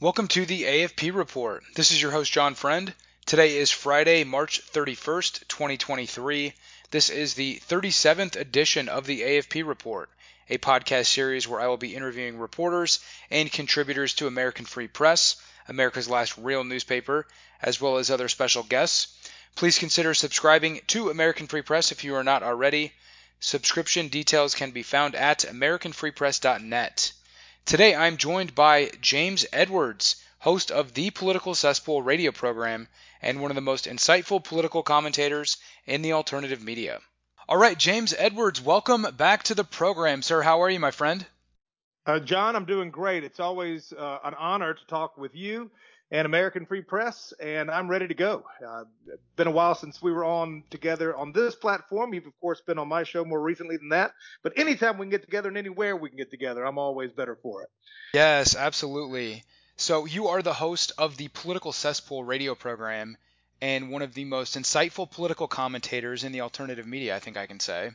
Welcome to the AFP Report. This is your host, John Friend. Today is Friday, March 31st, 2023. This is the 37th edition of the AFP Report, a podcast series where I will be interviewing reporters and contributors to American Free Press, America's last real newspaper, as well as other special guests. Please consider subscribing to American Free Press if you are not already. Subscription details can be found at AmericanFreePress.net. Today I'm joined by James Edwards, host of the Political Cesspool radio program and one of the most insightful political commentators in the alternative media. All right, James Edwards, welcome back to the program, sir. How are you, my friend? Uh, John, I'm doing great. It's always uh, an honor to talk with you and American Free Press, and I'm ready to go. Uh, been a while since we were on together on this platform. You've, of course, been on my show more recently than that. But anytime we can get together and anywhere we can get together, I'm always better for it. Yes, absolutely. So, you are the host of the Political Cesspool radio program and one of the most insightful political commentators in the alternative media, I think I can say.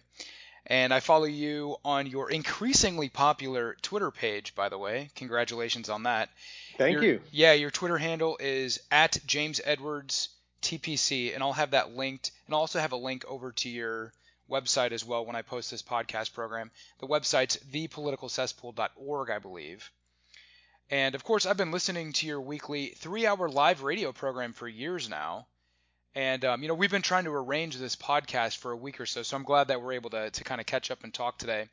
And I follow you on your increasingly popular Twitter page, by the way. Congratulations on that. Thank your, you. Yeah, your Twitter handle is at James Edwards TPC, and I'll have that linked, and I'll also have a link over to your website as well when I post this podcast program. The website's thepoliticalcesspool.org, I believe. And of course, I've been listening to your weekly three-hour live radio program for years now. And um, you know, we've been trying to arrange this podcast for a week or so, so I'm glad that we're able to to kind of catch up and talk today.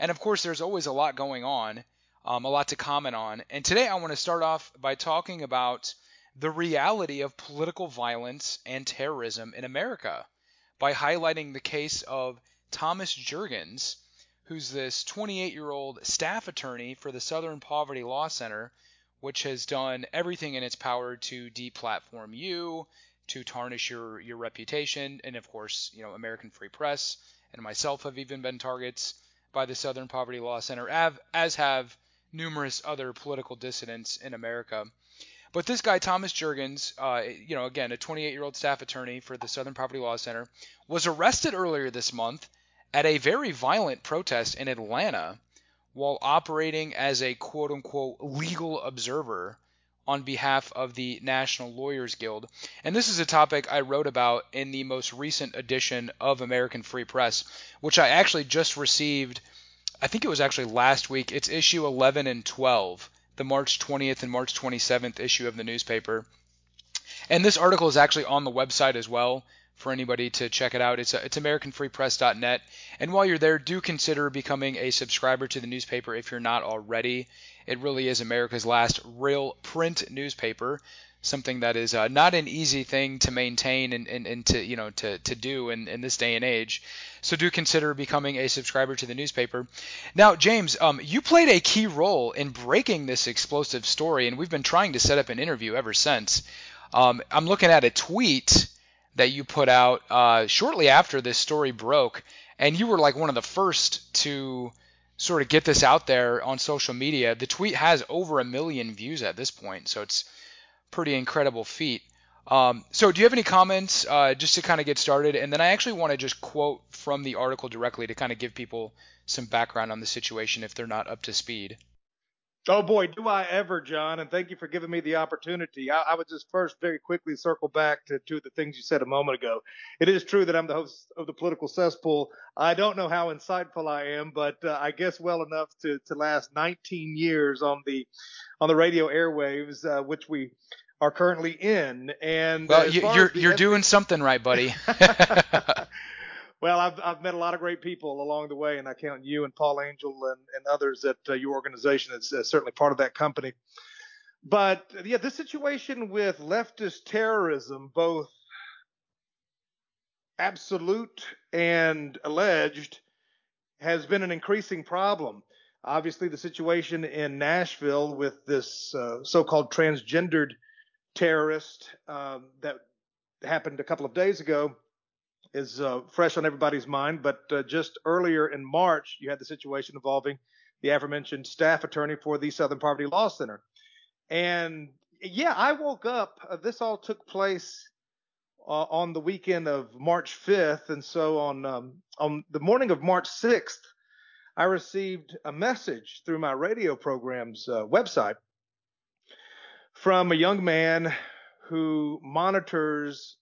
And of course, there's always a lot going on, um, a lot to comment on. And today, I want to start off by talking about the reality of political violence and terrorism in America by highlighting the case of Thomas Jurgens, who's this 28-year-old staff attorney for the Southern Poverty Law Center, which has done everything in its power to deplatform you to tarnish your your reputation, and of course, you know, American Free Press and myself have even been targets by the Southern Poverty Law Center, as have numerous other political dissidents in America. But this guy, Thomas Jurgens, uh, you know, again, a 28-year-old staff attorney for the Southern Poverty Law Center, was arrested earlier this month at a very violent protest in Atlanta while operating as a quote-unquote legal observer on behalf of the National Lawyers Guild. And this is a topic I wrote about in the most recent edition of American Free Press, which I actually just received, I think it was actually last week. It's issue 11 and 12, the March 20th and March 27th issue of the newspaper. And this article is actually on the website as well for anybody to check it out. It's, uh, it's AmericanFreePress.net. And while you're there, do consider becoming a subscriber to the newspaper if you're not already. It really is America's last real print newspaper, something that is uh, not an easy thing to maintain and, and, and to you know to, to do in, in this day and age. So do consider becoming a subscriber to the newspaper. Now, James, um, you played a key role in breaking this explosive story, and we've been trying to set up an interview ever since. Um, I'm looking at a tweet that you put out uh, shortly after this story broke, and you were like one of the first to sort of get this out there on social media. The tweet has over a million views at this point, so it's pretty incredible feat. Um, so, do you have any comments uh, just to kind of get started? And then I actually want to just quote from the article directly to kind of give people some background on the situation if they're not up to speed. Oh boy, do I ever, John! And thank you for giving me the opportunity. I, I would just first very quickly circle back to two of the things you said a moment ago. It is true that I'm the host of the Political Cesspool. I don't know how insightful I am, but uh, I guess well enough to to last 19 years on the on the radio airwaves, uh, which we are currently in. And well, you, are you're, you're doing something right, buddy. Well, I've, I've met a lot of great people along the way, and I count you and Paul Angel and, and others at uh, your organization. as, certainly part of that company. But yeah, this situation with leftist terrorism, both absolute and alleged, has been an increasing problem. Obviously, the situation in Nashville with this uh, so called transgendered terrorist um, that happened a couple of days ago is uh, fresh on everybody's mind. But uh, just earlier in March, you had the situation involving the aforementioned staff attorney for the Southern Poverty Law Center. And yeah, I woke up. Uh, this all took place uh, on the weekend of March 5th, and so on um, on the morning of March 6th, I received a message through my radio program's uh, website from a young man who monitors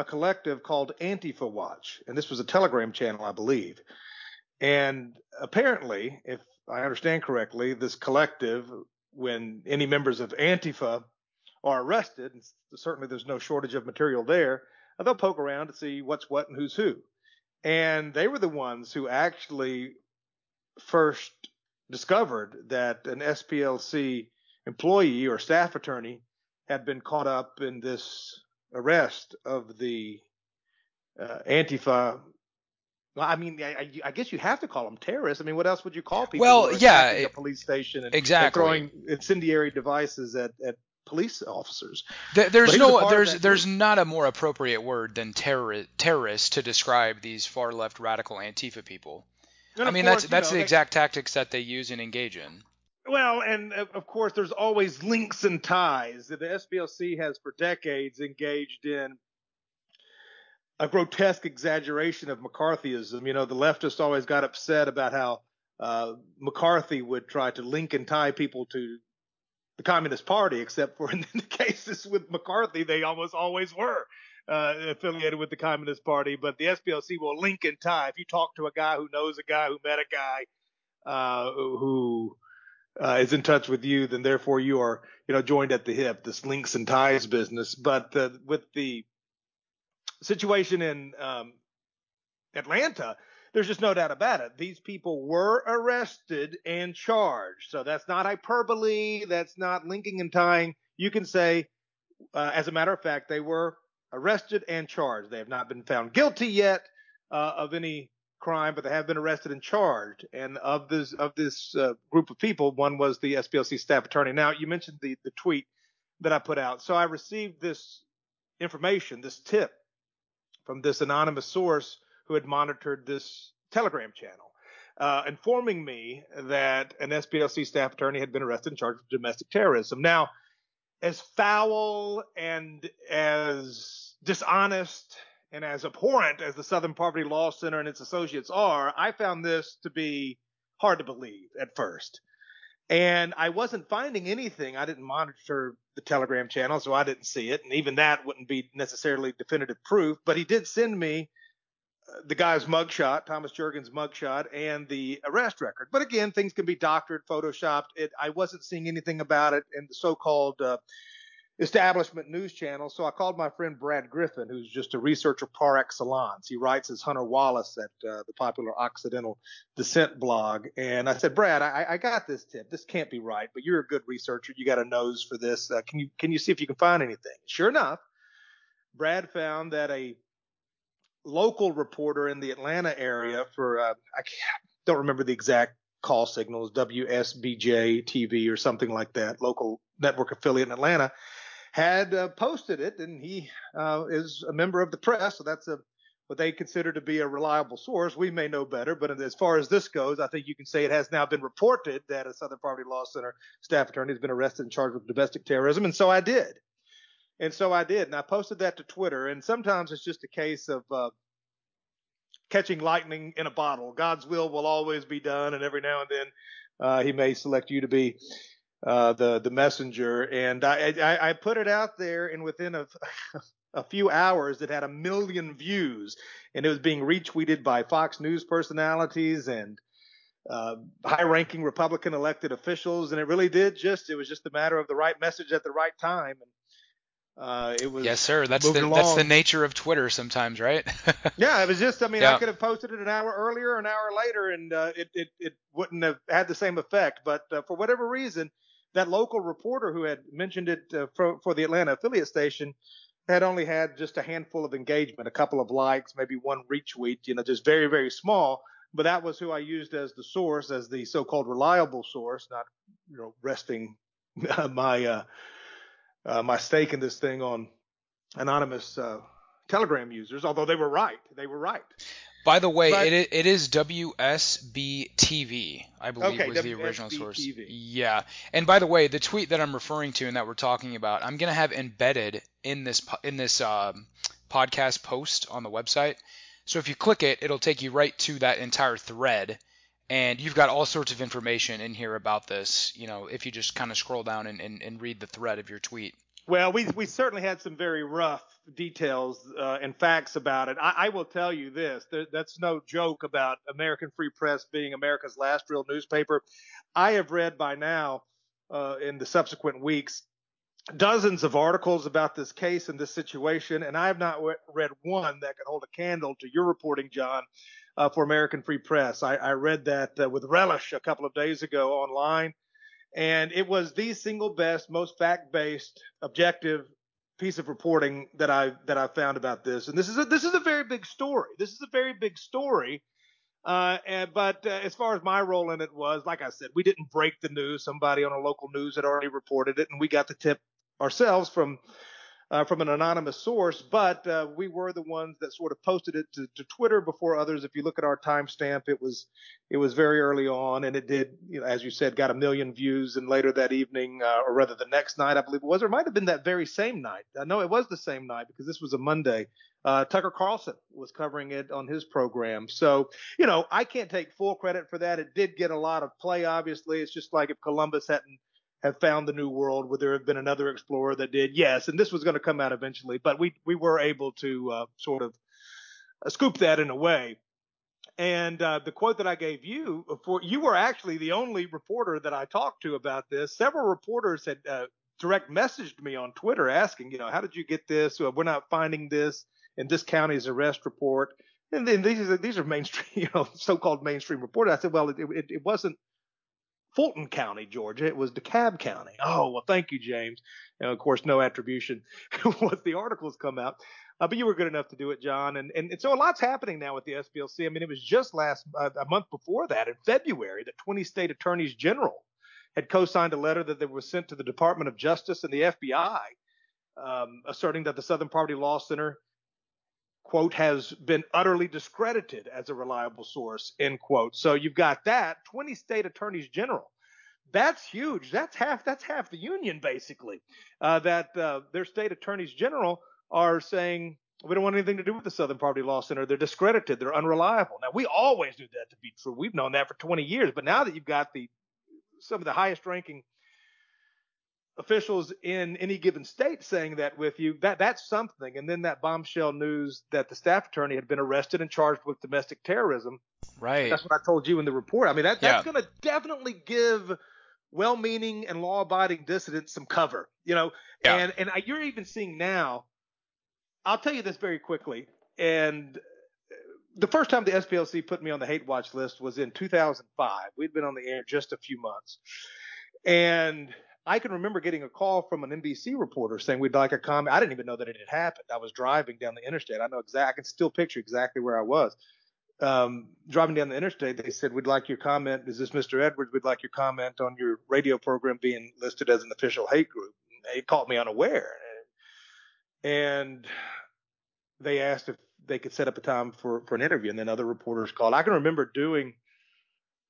a collective called Antifa Watch. And this was a Telegram channel, I believe. And apparently, if I understand correctly, this collective, when any members of Antifa are arrested, and certainly there's no shortage of material there, they'll poke around to see what's what and who's who. And they were the ones who actually first discovered that an SPLC employee or staff attorney had been caught up in this arrest of the uh, Antifa. Well, I mean, I, I, guess you have to call them terrorists. I mean, what else would you call people? Well, yeah, a police station and, exactly. and throwing incendiary devices at, at police officers. there's no, there's, there's not a more appropriate word than terror, terrorist to describe these far left radical Antifa people. And I mean, course, that's that's know, the exact tactics that they use and engage in. Well, and of course, there's always links and ties. The SPLC has for decades engaged in a grotesque exaggeration of McCarthyism. You know, the leftists always got upset about how uh, McCarthy would try to link and tie people to the Communist Party, except for in the cases with McCarthy, they almost always were uh, affiliated with the Communist Party. But the SPLC will link and tie. If you talk to a guy who knows a guy who met a guy uh, who uh, is in touch with you, then therefore you are, you know, joined at the hip. This links and ties business. But with the situation in um, Atlanta, there's just no doubt about it. These people were arrested and charged. So that's not hyperbole. That's not linking and tying. You can say, uh, as a matter of fact, they were arrested and charged. They have not been found guilty yet uh, of any crime, but they have been arrested and charged. And of this of this uh, group of people, one was the SPLC staff attorney. Now, you mentioned the the tweet that I put out. So I received this information, this tip from this anonymous source who had monitored this Telegram channel, uh, informing me that an SPLC staff attorney had been arrested and charged with domestic terrorism. Now, as foul and as dishonest and as abhorrent as the Southern Poverty Law Center and its associates are, I found this to be hard to believe at first. And I wasn't finding anything. I didn't monitor the Telegram channel, so I didn't see it. And even that wouldn't be necessarily definitive proof. But he did send me uh, the guy's mugshot, Thomas Jurgens' mugshot, and the arrest record. But again, things can be doctored, photoshopped. It, I wasn't seeing anything about it in the so-called uh, establishment news channel. So I called my friend Brad Griffin, who's just a researcher par excellence. He writes as Hunter Wallace at uh, the popular Occidental Dissent blog. And I said, Brad, I, I, got this tip. This can't be right, but you're a good researcher. You got a nose for this. Uh, can you can you see if you can find anything? Sure enough, Brad found that a local reporter in the Atlanta area for uh, I don't remember the exact call signals, WSBJ TV or something like that, local network affiliate in Atlanta had uh, posted it, and he uh, is a member of the press, so that's a what they consider to be a reliable source. We may know better, but as far as this goes, I think you can say it has now been reported that a Southern Poverty Law Center staff attorney has been arrested and charged with domestic terrorism, and so I did. And so I did, and I posted that to Twitter. And sometimes it's just a case of uh, catching lightning in a bottle. God's will will always be done, and every now and then uh, He may select you to be uh, the the messenger, and I, I, I put it out there, and within a a few hours, it had a million views, and it was being retweeted by Fox News personalities and uh, high-ranking Republican elected officials, and it really did just it was just a matter of the right message at the right time. And, uh, it was yes, sir. That's the along. that's the nature of Twitter sometimes, right? yeah, it was just. I mean, yeah. I could have posted it an hour earlier, an hour later, and uh, it, it it wouldn't have had the same effect. But uh, for whatever reason, that local reporter who had mentioned it uh, for, for the Atlanta affiliate station had only had just a handful of engagement, a couple of likes, maybe one retweet, you know, just very, very small. But that was who I used as the source, as the so-called reliable source, not, you know, resting my uh, uh, my stake in this thing on anonymous uh, Telegram users. Although they were right, they were right. By the way, but, it it is WSB-TV, I believe, okay, was the original source. Yeah. And by the way, the tweet that I'm referring to and that we're talking about, I'm gonna have embedded in this in this um, podcast post on the website. So if you click it, it'll take you right to that entire thread, and you've got all sorts of information in here about this. You know, if you just kind of scroll down and, and, and read the thread of your tweet. Well, we we certainly had some very rough details uh, and facts about it. I, I will tell you this: there, that's no joke about American Free Press being America's last real newspaper. I have read by now, uh, in the subsequent weeks, dozens of articles about this case and this situation, and I have not w- read one that could hold a candle to your reporting, John, uh, for American Free Press. I, I read that uh, with relish a couple of days ago online, and it was the single best, most fact-based, objective piece of reporting that I that I found about this. And this is a this is a very big story. This is a very big story. Uh, and, but uh, as far as my role in it was, like I said, we didn't break the news. Somebody on a local news had already reported it, and we got the tip ourselves from uh, from an anonymous source, but uh, we were the ones that sort of posted it to, to Twitter before others. If you look at our timestamp, it was it was very early on, and it did, you know, as you said, got a million views. And later that evening, uh, or rather the next night, I believe it was, or it might have been that very same night. I know it was the same night because this was a Monday. Uh, Tucker Carlson was covering it on his program. So, you know, I can't take full credit for that. It did get a lot of play, obviously. It's just like if Columbus hadn't have found the new world. Would there have been another explorer that did? Yes, and this was going to come out eventually, but we we were able to uh, sort of uh, scoop that in a way. And uh, the quote that I gave you for you were actually the only reporter that I talked to about this. Several reporters had uh, direct messaged me on Twitter asking, you know, how did you get this? We're not finding this in this county's arrest report. And then these are these are mainstream, you know, so-called mainstream reporters. I said, well, it, it, it wasn't Fulton County, Georgia. It was DeKalb County. Oh, well, thank you, James. And of course, no attribution once the articles come out. Uh, but you were good enough to do it, John. And, and, and so a lot's happening now with the SPLC. I mean, it was just last uh, a month before that, in February, that 20 state attorneys general had co-signed a letter that was sent to the Department of Justice and the FBI, um, asserting that the Southern Poverty Law Center quote, has been utterly discredited as a reliable source, end quote. So you've got that. 20 state attorneys general. That's huge. That's half. That's half the union, basically. Uh, that uh, their state attorneys general are saying we don't want anything to do with the Southern Poverty Law Center. They're discredited. They're unreliable. Now we always knew that to be true. We've known that for 20 years. But now that you've got the some of the highest ranking officials in any given state saying that with you, that that's something. And then that bombshell news that the staff attorney had been arrested and charged with domestic terrorism. Right. That's what I told you in the report. I mean, that that's yeah. going to definitely give well-meaning and law-abiding dissidents some cover, you know. Yeah. And and I, you're even seeing now. I'll tell you this very quickly. And the first time the SPLC put me on the hate watch list was in 2005. We'd been on the air just a few months, and I can remember getting a call from an NBC reporter saying we'd like a comment. I didn't even know that it had happened. I was driving down the interstate. I know exactly. I can still picture exactly where I was. Um, driving down the interstate, they said, "We'd like your comment. Is this Mr. Edwards? We'd like your comment on your radio program being listed as an official hate group." It caught me unaware, and they asked if they could set up a time for for an interview. And then other reporters called. I can remember doing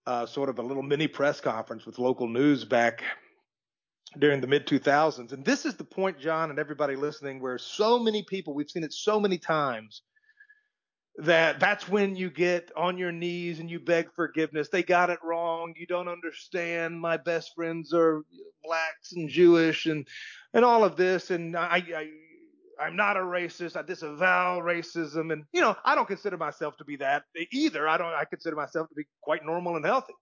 uh, sort of a little mini press conference with local news back during the mid 2000s. And this is the point, John, and everybody listening, where so many people, we've seen it so many times, that that's when you get on your knees and you beg forgiveness. They got it wrong. You don't understand. My best friends are blacks and Jewish and and all of this. And I, I I'm not a racist. I disavow racism. And you know, I don't consider myself to be that either. I don't. I consider myself to be quite normal and healthy,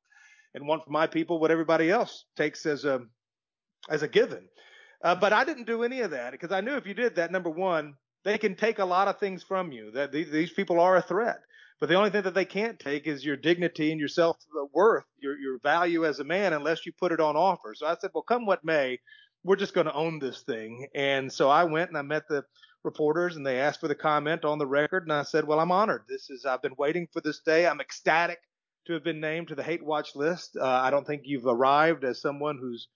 and one for my people what everybody else takes as a as a given. Uh, but I didn't do any of that because I knew if you did that, number one, they can take a lot of things from you. That these, these people are a threat. But the only thing that they can't take is your dignity and your self worth, your your value as a man, unless you put it on offer. So I said, well, come what may, we're just going to own this thing. And so I went and I met the reporters and they asked for the comment on the record, and I said, well, I'm honored. This is I've been waiting for this day. I'm ecstatic to have been named to the hate watch list. Uh, I don't think you've arrived as someone who's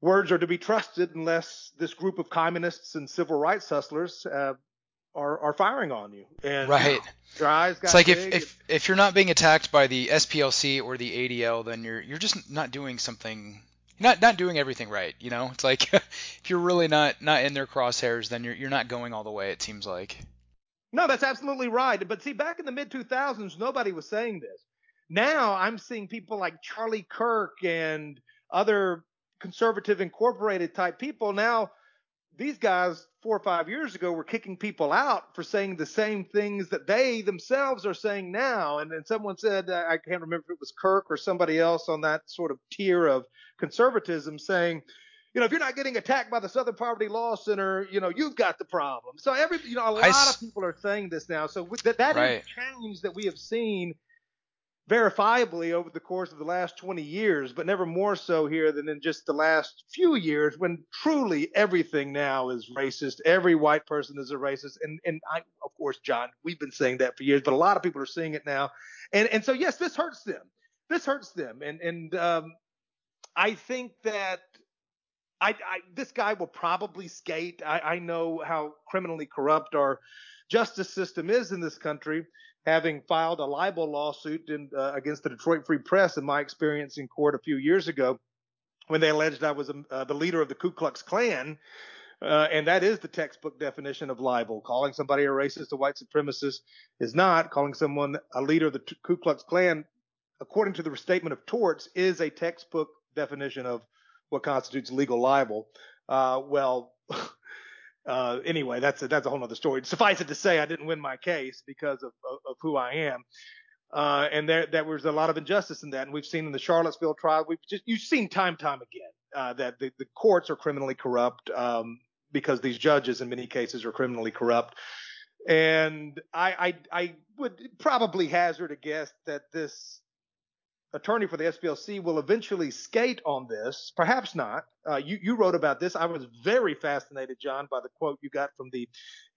words are to be trusted unless this group of communists and civil rights hustlers uh, are are firing on you. And right. Your eyes got it's like if, if if you're not being attacked by the SPLC or the ADL, then you're you're just not doing something. Not not doing everything right, you know. It's like if you're really not not in their crosshairs, then you're you're not going all the way. It seems like. No, that's absolutely right. But see, back in the mid 2000s, nobody was saying this. Now I'm seeing people like Charlie Kirk and other conservative incorporated type people now these guys four or five years ago were kicking people out for saying the same things that they themselves are saying now. And then someone said, I can't remember if it was Kirk or somebody else on that sort of tier of conservatism saying, you know, if you're not getting attacked by the Southern Poverty Law Center, you know, you've got the problem. So every, you know, a lot I, of people are saying this now. So that that right. is change that we have seen verifiably over the course of the last 20 years, but never more so here than in just the last few years when truly everything now is racist. Every white person is a racist. And, and I, of course, John, we've been saying that for years, but a lot of people are seeing it now. And, and so, yes, this hurts them. This hurts them. And, and, um, I think that I, I, this guy will probably skate. I, I know how criminally corrupt our justice system is in this country having filed a libel lawsuit in, uh, against the Detroit Free Press in my experience in court a few years ago when they alleged I was a, uh, the leader of the Ku Klux Klan. Uh, and that is the textbook definition of libel. Calling somebody a racist, a white supremacist is not. Calling someone a leader of the Ku Klux Klan, according to the restatement of torts, is a textbook definition of what constitutes legal libel. Uh, well, uh, anyway, that's a, that's a whole other story. Suffice it to say, I didn't win my case because of, of, of who I am. Uh, and there, there was a lot of injustice in that. And we've seen in the Charlottesville trial, we've just, you've seen time, time again, uh, that the, the courts are criminally corrupt, um, because these judges in many cases are criminally corrupt. And I, I, I would probably hazard a guess that this attorney for the SPLC will eventually skate on this. Perhaps not. Uh, you, you wrote about this. I was very fascinated, John, by the quote you got from the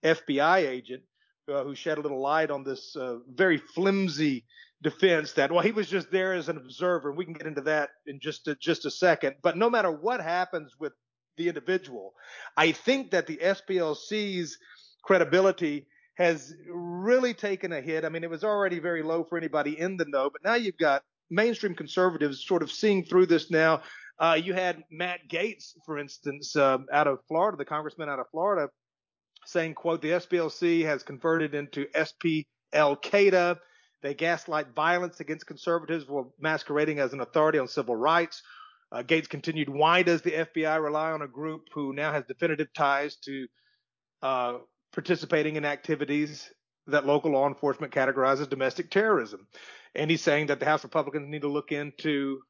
FBI agent uh, who shed a little light on this uh, very flimsy defense that, well, he was just there as an observer. And we can get into that in just a, just a second. But no matter what happens with the individual, I think that the SPLC's credibility has really taken a hit. I mean, it was already very low for anybody in the know, but now you've got mainstream conservatives sort of seeing through this now. Uh, you had Matt Gaetz, for instance, uh, out of Florida, the congressman out of Florida, saying, "quote The SPLC has converted into SP Al Qaeda. They gaslight violence against conservatives while masquerading as an authority on civil rights." Uh, Gaetz continued, "Why does the FBI rely on a group who now has definitive ties to uh, participating in activities that local law enforcement categorizes domestic terrorism?" and he's saying that the House Republicans need to look into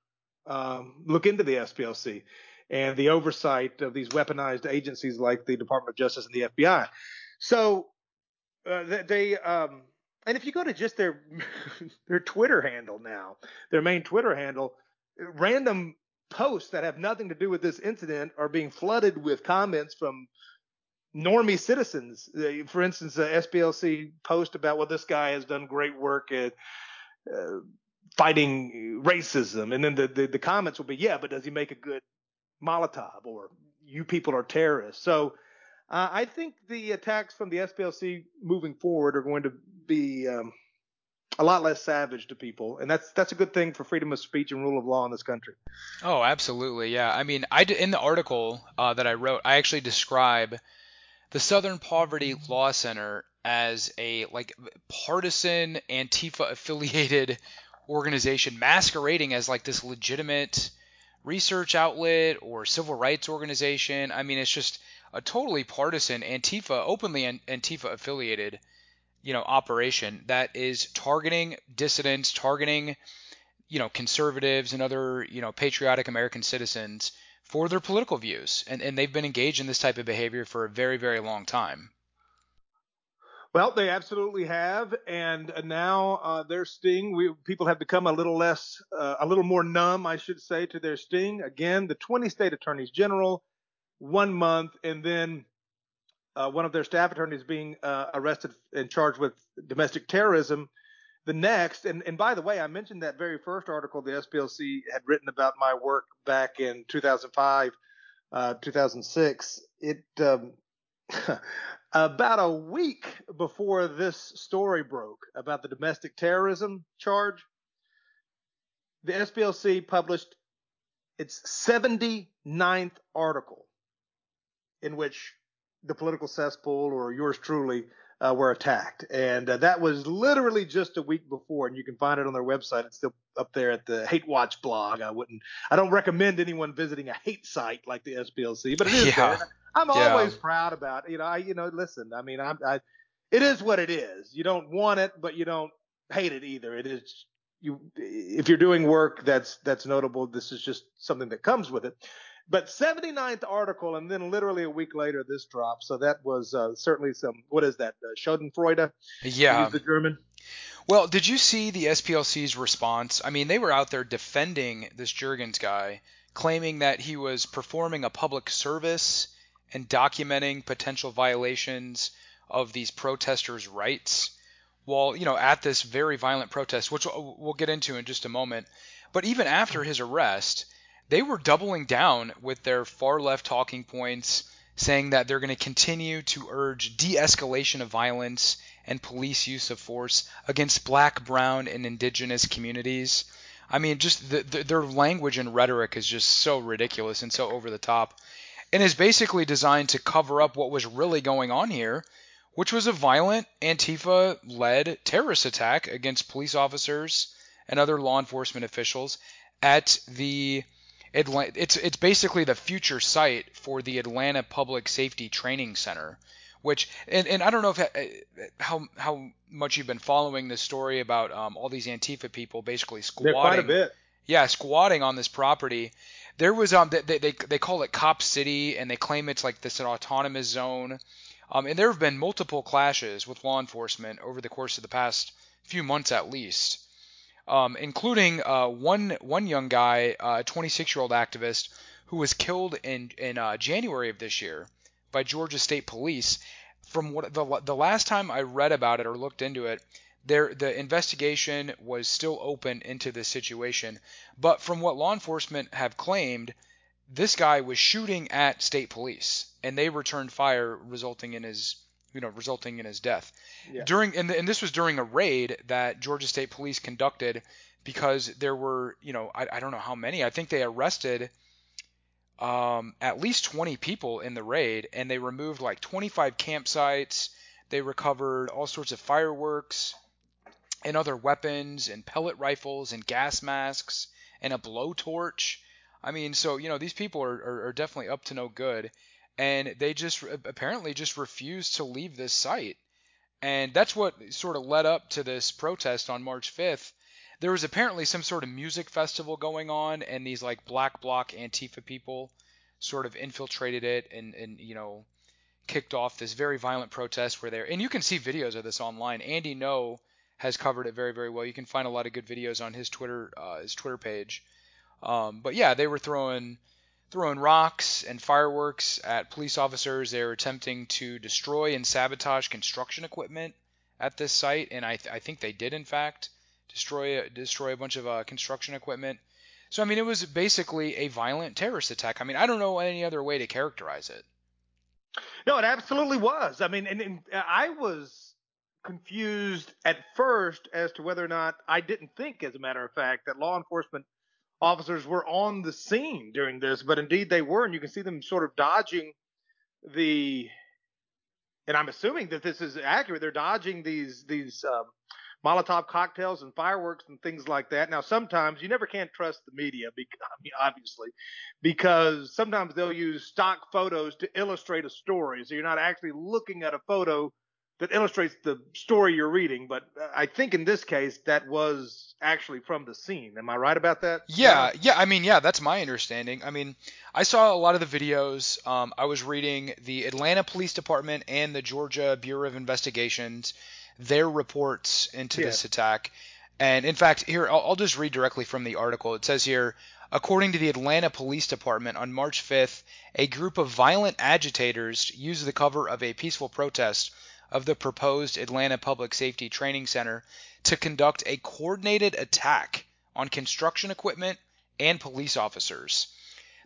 um, look into the SPLC and the oversight of these weaponized agencies like the Department of Justice and the FBI. So uh, they um, and if you go to just their their Twitter handle now, their main Twitter handle, random posts that have nothing to do with this incident are being flooded with comments from normie citizens. For instance, the SPLC post about well, this guy has done great work at uh, fighting racism, and then the, the, the comments will be, yeah, but does he make a good Molotov or you people are terrorists? So uh, I think the attacks from the SPLC moving forward are going to be um, a lot less savage to people, and that's that's a good thing for freedom of speech and rule of law in this country. Oh, absolutely, yeah. I mean, I in the article uh, that I wrote, I actually describe the Southern Poverty Law Center as a like partisan Antifa affiliated organization masquerading as like this legitimate research outlet or civil rights organization. I mean, it's just a totally partisan Antifa, openly Antifa affiliated, you know, operation that is targeting dissidents, targeting, you know, conservatives and other, you know, patriotic American citizens for their political views. And, and they've been engaged in this type of behavior for a very, very long time. Well, they absolutely have, and now uh, their sting. We people have become a little less, uh, a little more numb, I should say, to their sting. Again, the 20 state attorneys general, one month, and then uh, one of their staff attorneys being uh, arrested and charged with domestic terrorism. The next, and, and by the way, I mentioned that very first article the SPLC had written about my work back in 2005, uh, 2006. It um, about a week before this story broke about the domestic terrorism charge, the SPLC published its 79th article in which the political cesspool or yours truly uh, were attacked, and uh, that was literally just a week before. And you can find it on their website. It's still up there at the Hate Watch blog. I wouldn't, I don't recommend anyone visiting a hate site like the SPLC, but it is Yeah. there. I'm Yeah. always proud about, you know, I, you know, listen, I mean, I'm, I, it is what it is. You don't want it, but you don't hate it either. It is you if you're doing work that's that's notable. This is just something that comes with it. But 79th article, and then literally a week later, this dropped. So that was uh, certainly some. What is that? Uh, Schadenfreude. Yeah. the German. Well, did you see the SPLC's response? I mean, they were out there defending this Jurgens guy, claiming that he was performing a public service and documenting potential violations of these protesters' rights while, you know, at this very violent protest, which we'll we'll get into in just a moment. But even after his arrest, they were doubling down with their far left talking points, saying that they're going to continue to urge de escalation of violence and police use of force against black, brown, and indigenous communities. I mean, just the, the, their language and rhetoric is just so ridiculous and so over the top, and is basically designed to cover up what was really going on here, which was a violent Antifa led terrorist attack against police officers and other law enforcement officials at the Atlanta, it's it's basically the future site for the Atlanta Public Safety Training Center, which and, and I don't know if uh, how how much you've been following this story about um, all these Antifa people basically They're quite a squatting, bit. yeah, squatting on this property. There was um they they they call it Cop City and they claim it's like this an autonomous zone, um and there have been multiple clashes with law enforcement over the course of the past few months at least um, including uh, one one young guy, uh, a 26 year old activist, who was killed in in uh, January of this year by Georgia State Police. From what the the last time I read about it or looked into it, there the investigation was still open into this situation. But from what law enforcement have claimed, this guy was shooting at state police, and they returned fire, resulting in his you know resulting in his death. Yeah. during and, and this was during a raid that Georgia State Police conducted because there were you know I, I don't know how many. I think they arrested um, at least 20 people in the raid and they removed like 25 campsites. They recovered all sorts of fireworks and other weapons and pellet rifles and gas masks and a blowtorch. I mean so you know these people are, are, are definitely up to no good and they just apparently just refused to leave this site and that's what sort of led up to this protest on March 5th. There was apparently some sort of music festival going on, and these like black bloc Antifa people sort of infiltrated it and, and you know, kicked off this very violent protest where they're, and you can see videos of this online. Andy Ngo has covered it very, very well. You can find a lot of good videos on his Twitter, uh, his Twitter page. Um, but yeah, they were throwing throwing rocks and fireworks at police officers. They were attempting to destroy and sabotage construction equipment at this site, and I, th- I think they did in fact destroy destroy a bunch of uh, construction equipment. So I mean, it was basically a violent terrorist attack. I mean, I don't know any other way to characterize it. No, it absolutely was. I mean, and, and I was confused at first as to whether or not I didn't think, as a matter of fact, that law enforcement officers were on the scene during this, but indeed they were, and you can see them sort of dodging the. And I'm assuming that this is accurate. They're dodging these these um, Molotov cocktails and fireworks and things like that. Now, sometimes you never can trust the media, because, I mean, obviously, because sometimes they'll use stock photos to illustrate a story. So you're not actually looking at a photo that illustrates the story you're reading. But uh, I think in this case, that was actually from the scene. Am I right about that? Yeah, yeah. I mean, yeah, that's my understanding. I mean, I saw a lot of the videos. Um, I was reading the Atlanta Police Department and the Georgia Bureau of Investigations, their reports into Yeah. this attack. And in fact, here I'll, I'll just read directly from the article. It says here, according to the Atlanta Police Department, on March 5th, a group of violent agitators used the cover of a peaceful protest of the proposed Atlanta Public Safety Training Center to conduct a coordinated attack on construction equipment and police officers.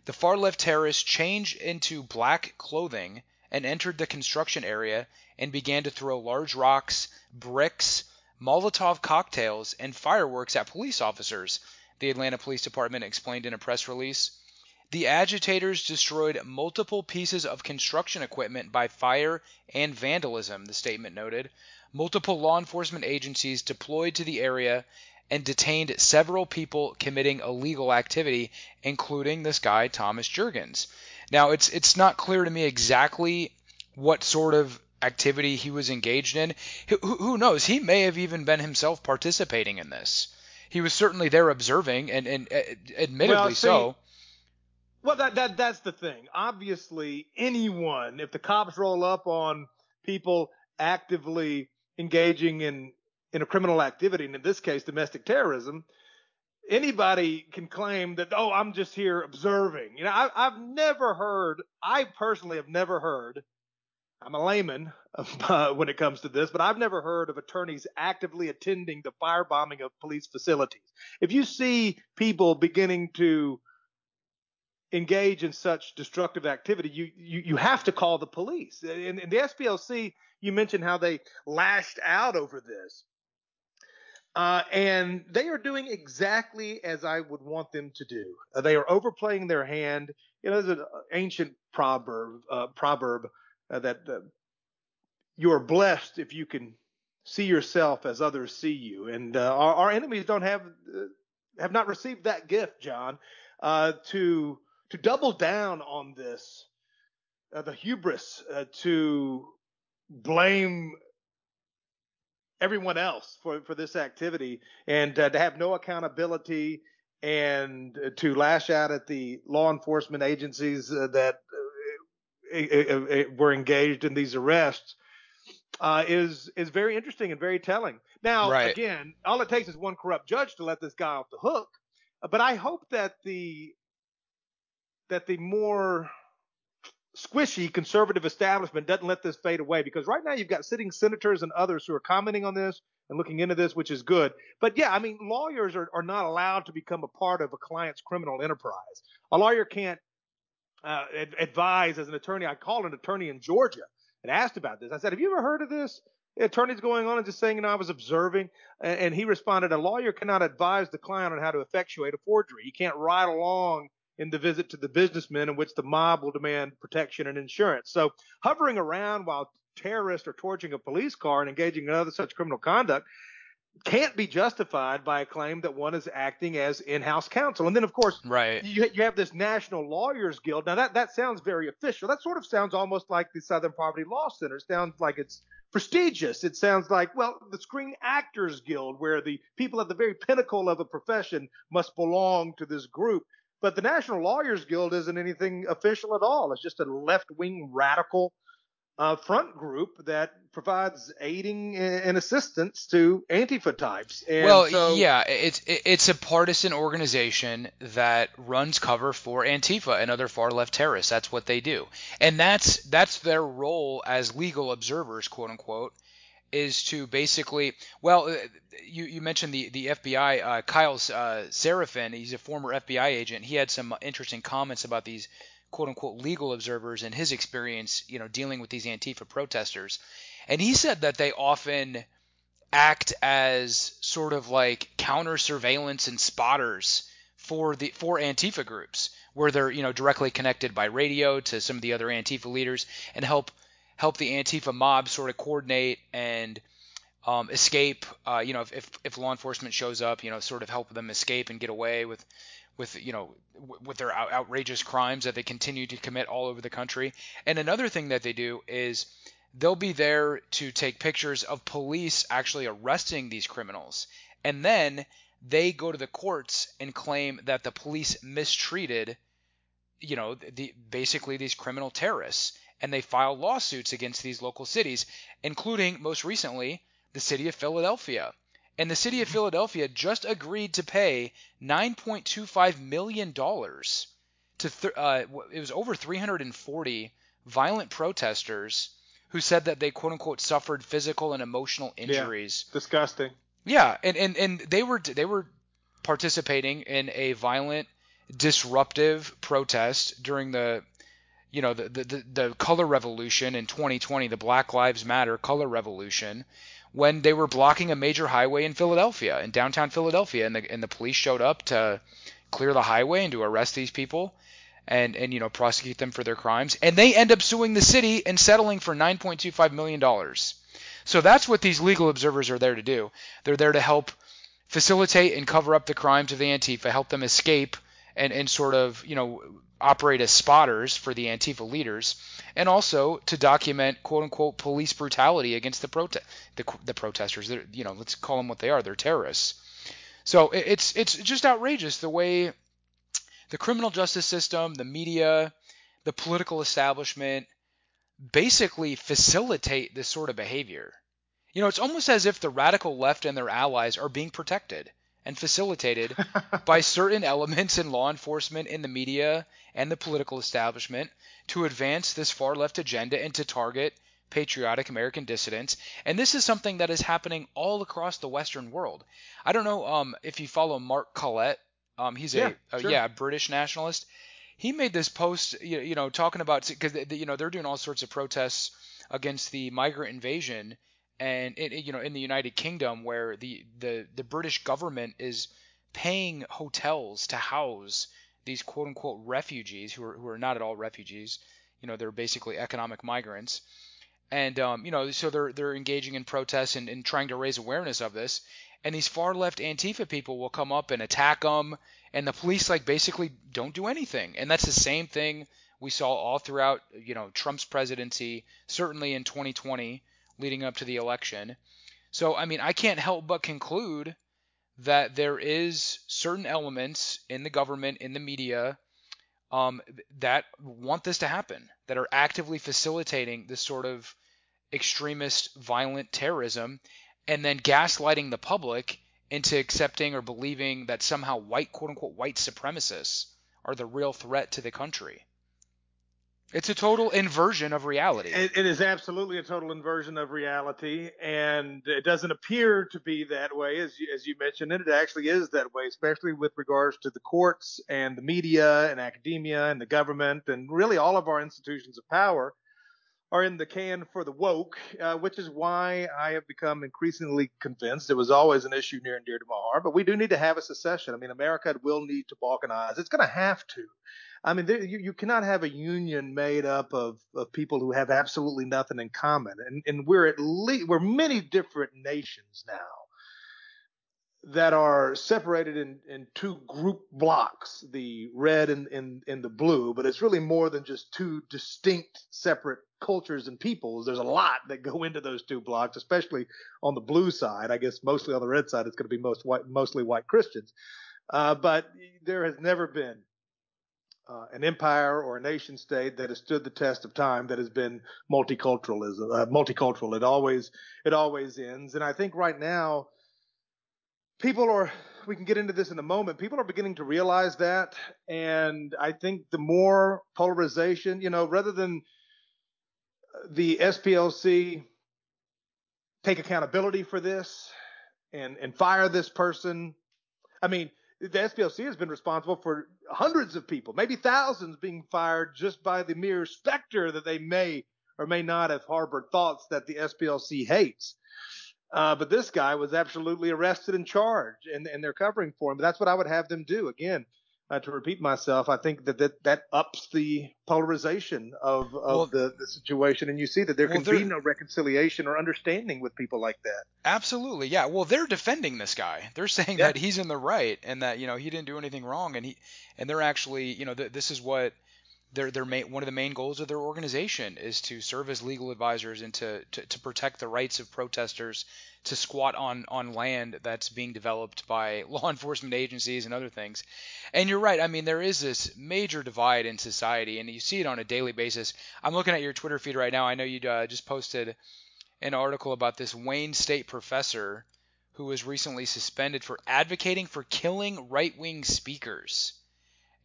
The far left terrorists changed into black clothing and entered the construction area and began to throw large rocks, bricks, Molotov cocktails, and fireworks at police officers, the Atlanta Police Department explained in a press release. The agitators destroyed multiple pieces of construction equipment by fire and vandalism, the statement noted. Multiple law enforcement agencies deployed to the area and detained several people committing illegal activity, including this guy Thomas Jurgens. Now, it's it's not clear to me exactly what sort of activity he was engaged in. Who, who knows? He may have even been himself participating in this. He was certainly there observing, and, and uh, admittedly well, see, so. Well, that, that that's the thing. Obviously, anyone, if the cops roll up on people actively engaging in in a criminal activity, and in this case, domestic terrorism, anybody can claim that, oh, I'm just here observing. You know, I, I've never heard, I personally have never heard, I'm a layman uh, when it comes to this, but I've never heard of attorneys actively attending the firebombing of police facilities. If you see people beginning to engage in such destructive activity, you, you, you have to call the police. And, and the SPLC, you mentioned how they lashed out over this. Uh, and they are doing exactly as I would want them to do. Uh, they are overplaying their hand. You know, there's an ancient proverb, uh, proverb uh, that uh, you are blessed if you can see yourself as others see you. And uh, our, our, enemies don't have have not received that gift, John, to to double down on this, the hubris to blame everyone else for, for this activity and uh, to have no accountability and to lash out at the law enforcement agencies uh, that uh, were engaged in these arrests uh, is is very interesting and very telling. Now, right. again, all it takes is one corrupt judge to let this guy off the hook. But I hope that the that the more squishy conservative establishment doesn't let this fade away because right now you've got sitting senators and others who are commenting on this and looking into this, which is good. But yeah, I mean, lawyers are, are not allowed to become a part of a client's criminal enterprise. A lawyer can't uh, ad- advise as an attorney. I called an attorney in Georgia and asked about this. I said, Have you ever heard of this? The attorney's going on and just saying, you know, I was observing. And, and he responded, A lawyer cannot advise the client on how to effectuate a forgery. He can't ride along in the visit to the businessmen in which the mob will demand protection and insurance. So hovering around while terrorists are torching a police car and engaging in other such criminal conduct can't be justified by a claim that one is acting as in-house counsel. And then, of course, right. you, you have this National Lawyers Guild. Now, that, that sounds very official. That sort of sounds almost like the Southern Poverty Law Center. It sounds like it's prestigious. It sounds like, well, the Screen Actors Guild, where the people at the very pinnacle of a profession must belong to this group. But the National Lawyers Guild isn't anything official at all. It's just a left wing radical uh, front group that provides aiding and assistance to Antifa types. And well, so, yeah, it's it's a partisan organization that runs cover for Antifa and other far left terrorists. That's what they do, and that's that's their role as legal observers, quote unquote is to basically, well, uh, you, you mentioned the the FBI. Uh, Kyle uh, Seraphin, he's a former FBI agent. He had some interesting comments about these quote unquote legal observers and his experience, you know, dealing with these Antifa protesters. And he said that they often act as sort of like counter surveillance and spotters for the for Antifa groups, where they're you know directly connected by radio to some of the other Antifa leaders and help help the Antifa mob sort of coordinate and um, escape. Uh, you know, if, if, if law enforcement shows up, you know, sort of help them escape and get away with with you know with their out- outrageous crimes that they continue to commit all over the country. And another thing that they do is they'll be there to take pictures of police actually arresting these criminals, and then they go to the courts and claim that the police mistreated you know the basically these criminal terrorists and they file lawsuits against these local cities, including most recently the city of Philadelphia. And the city of Philadelphia just agreed to pay 9.25 million dollars to th- uh, it was over 340 violent protesters who said that they quote unquote suffered physical and emotional injuries. Yeah, disgusting. Yeah, and, and and they were they were participating in a violent disruptive protest during the you know the, the the color revolution in 2020, the Black Lives Matter color revolution, when they were blocking a major highway in Philadelphia, in downtown Philadelphia, and the and the police showed up to clear the highway and to arrest these people. and and you know prosecute them for their crimes, and they end up suing the city and settling for 9.25 million dollars. So that's what these legal observers are there to do. They're there to help facilitate and cover up the crimes of the Antifa, help them escape and, and sort of, you know, operate as spotters for the Antifa leaders, and also to document quote unquote police brutality against the prote- the, the protesters. They're, you know, let's call them what they are. They're terrorists. So it's it's just outrageous the way the criminal justice system, the media, the political establishment basically facilitate this sort of behavior. You know, it's almost as if the radical left and their allies are being protected and facilitated by certain elements in law enforcement, in the media, and the political establishment to advance this far left agenda and to target patriotic American dissidents. And this is something that is happening all across the Western world. I don't know um, if you follow Mark Collett. Um, he's yeah, a, a sure. yeah British nationalist. He made this post, you, you know, talking about because you know they're doing all sorts of protests against the migrant invasion and it, you know in the United Kingdom where the, the the British government is paying hotels to house these quote unquote refugees who are who are not at all refugees. You know they're basically economic migrants. And um, you know so they're they're engaging in protests and, and trying to raise awareness of this. And these far left antifa people will come up and attack them and the police like basically don't do anything. And that's the same thing we saw all throughout you know Trump's presidency certainly in 2020 leading up to the election. So, I mean, I can't help but conclude that there is certain elements in the government, in the media, um, that want this to happen, that are actively facilitating this sort of extremist, violent terrorism, and then gaslighting the public into accepting or believing that somehow white, quote unquote, white supremacists are the real threat to the country. It's a total inversion of reality. It, it is absolutely a total inversion of reality, and it doesn't appear to be that way, as you, as you mentioned. And it actually is that way, especially with regards to the courts and the media and academia and the government and really all of our institutions of power are in the can for the woke, uh, which is why I have become increasingly convinced. It was always an issue near and dear to my heart, but we do need to have a secession. I mean, America will need to balkanize. It's going to have to. I mean, there, you, you cannot have a union made up of, of people who have absolutely nothing in common. And, and we're at least, we're many different nations now that are separated in, in two group blocks, the red and, and, and the blue, but it's really more than just two distinct separate cultures and peoples. There's a lot that go into those two blocks, especially on the blue side. I guess mostly on the red side, it's going to be most white, mostly white Christians. Uh, but there has never been uh, an empire or a nation state that has stood the test of time that has been multiculturalism uh, multicultural. It always it always ends. And i think right now people are we can get into this in a moment people are beginning to realize that. And i think the more polarization you know rather than the SPLC take accountability for this and and fire this person i mean the SPLC has been responsible for hundreds of people, maybe thousands being fired just by the mere specter that they may or may not have harbored thoughts that the SPLC hates. Uh, but this guy was absolutely arrested and charged, and, and they're covering for him. But that's what I would have them do. Again, uh, to repeat myself, I think that that, that ups the polarization of, of well, the, the situation, and you see that there well, can be no reconciliation or understanding with people like that. Absolutely, yeah. Well, they're defending this guy. They're saying yeah. that he's in the right and that you know he didn't do anything wrong, and he and they're actually you know th- this is what their their main, one of the main goals of their organization is to serve as legal advisors and to, to, to protect the rights of protesters to squat on on land that's being developed by law enforcement agencies and other things. And you're right. I mean, there is this major divide in society, and you see it on a daily basis. I'm looking at your Twitter feed right now. I know you uh, just posted an article about this Wayne State professor who was recently suspended for advocating for killing right-wing speakers.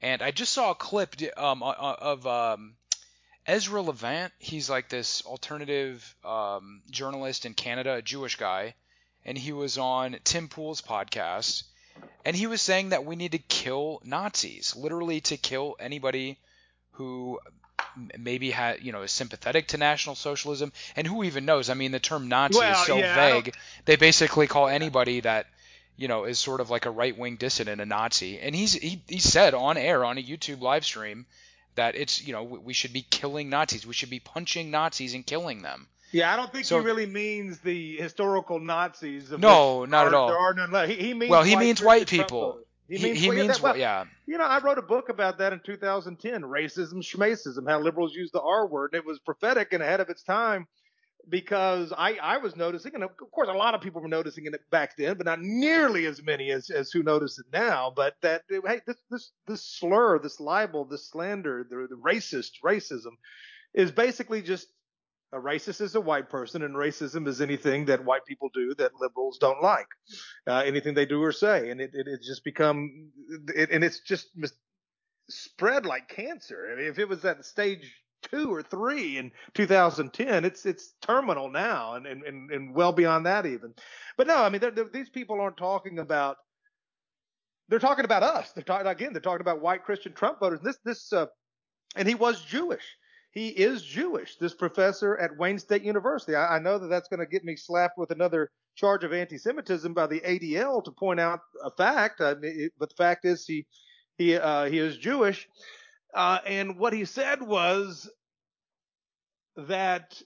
And I just saw a clip um, of um, Ezra Levant. He's like this alternative um, journalist in Canada, a Jewish guy, and he was on Tim Pool's podcast, and he was saying that we need to kill Nazis, literally to kill anybody who maybe had you know is sympathetic to National Socialism, and who even knows? I mean, the term Nazi well, is so yeah, vague. They basically call anybody that you know, is sort of like a right wing dissident, a Nazi. And he's he, he said on air on a YouTube live stream that it's you know we should be killing Nazis, we should be punching Nazis and killing them. Yeah, I don't think So- he really means the historical Nazis. Of No, not at all. There are none left. He, he means Well, he white means white people. voters. He, means, he well, yeah, means that- well. Yeah. You know, I wrote a book about that in 2010, racism, schmacism, how liberals use the R word. It was prophetic and ahead of its time because I, I was noticing, and of course, a lot of people were noticing it back then, but not nearly as many as, as who notice it now. But that, hey, this, this, this slur, this libel, this slander, the, the racist racism is basically just a racist is a white person, and racism is anything that white people do that liberals don't like, uh, anything they do or say, and it, it it's just become, it, and it's just mis- spread like cancer. I mean, if it was at the stage two or three in 2010, it's it's terminal now, and and and, and well beyond that even. But no, I mean, they're, they're, these people aren't talking about. They're talking about us. They're talking again. They're talking about white Christian Trump voters. This this, uh, and he was Jewish he is Jewish, this professor at Wayne State University. I, I know that that's going to get me slapped with another charge of anti-Semitism by the ADL to point out a fact. Uh, it, but the fact is, he he uh, he is Jewish, uh, and what he said was that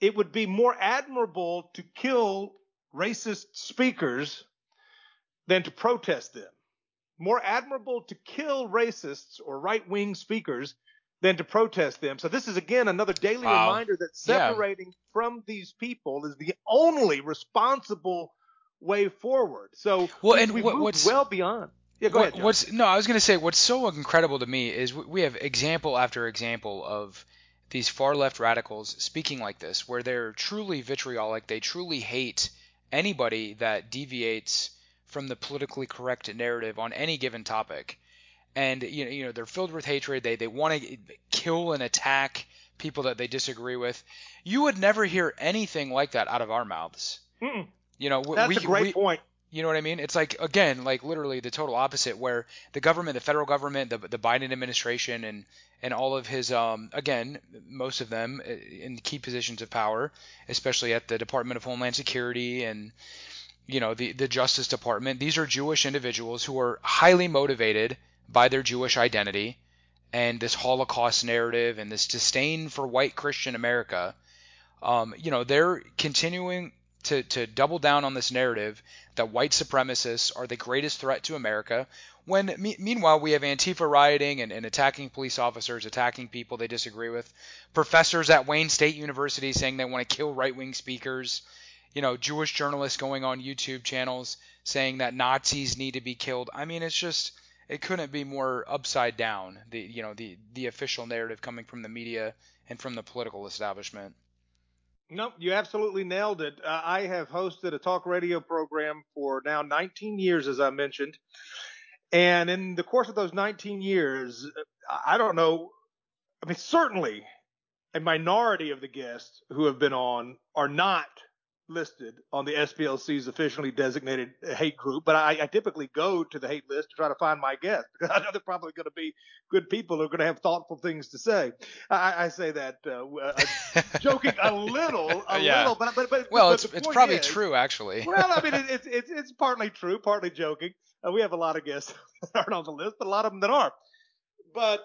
it would be more admirable to kill racist speakers than to protest them. More admirable to kill racists or right-wing speakers than to protest them. So this is again another daily Wow. reminder that Yeah. separating from these people is the only responsible way forward. So Well, we, and we've what- moved well beyond. Yeah, go What- ahead. John. What's no? I was going to say what's so incredible to me is we- have example after example of these far left radicals speaking like this, where they're truly vitriolic. They truly hate anybody that deviates from the politically correct narrative on any given topic. And you know, you know they're filled with hatred. They they want to kill and attack people that they disagree with. You would never hear anything like that out of our mouths. Mm-mm. You know, we, That's we, a great we- point. You know what I mean? It's like again, like literally the total opposite, where the government, the federal government, the the Biden administration, and and all of his um again, most of them uh, in key positions of power, especially at the Department of Homeland Security and you know the the Justice Department. These are Jewish individuals who are highly motivated by their Jewish identity and this Holocaust narrative and this disdain for white Christian America. Um, you know, they're continuing to, to double down on this narrative that white supremacists are the greatest threat to America. When me- meanwhile we have Antifa rioting and, and attacking police officers, attacking people they disagree with, professors at Wayne State University saying they want to kill right-wing speakers, you know, Jewish journalists going on YouTube channels saying that Nazis need to be killed. I mean, it's just it couldn't be more upside down. The you know the the official narrative coming from the media and from the political establishment. Nope, you absolutely nailed it. Uh, I have hosted a talk radio program for now 19 years, as I mentioned. And in the course of those 19 years, I I don't know. I mean, certainly a minority of the guests who have been on are not listed on the SPLC's officially designated hate group, but I, I typically go to the hate list to try to find my guests because I know they're probably going to be good people who are going to have thoughtful things to say. I, I say that uh, uh, joking a little, a Yeah. little, but but, but well, but it's it's probably is- true actually. well, I mean, it, it's it's it's partly true, partly joking. Uh, we have a lot of guests that aren't on the list, but a lot of them that are. But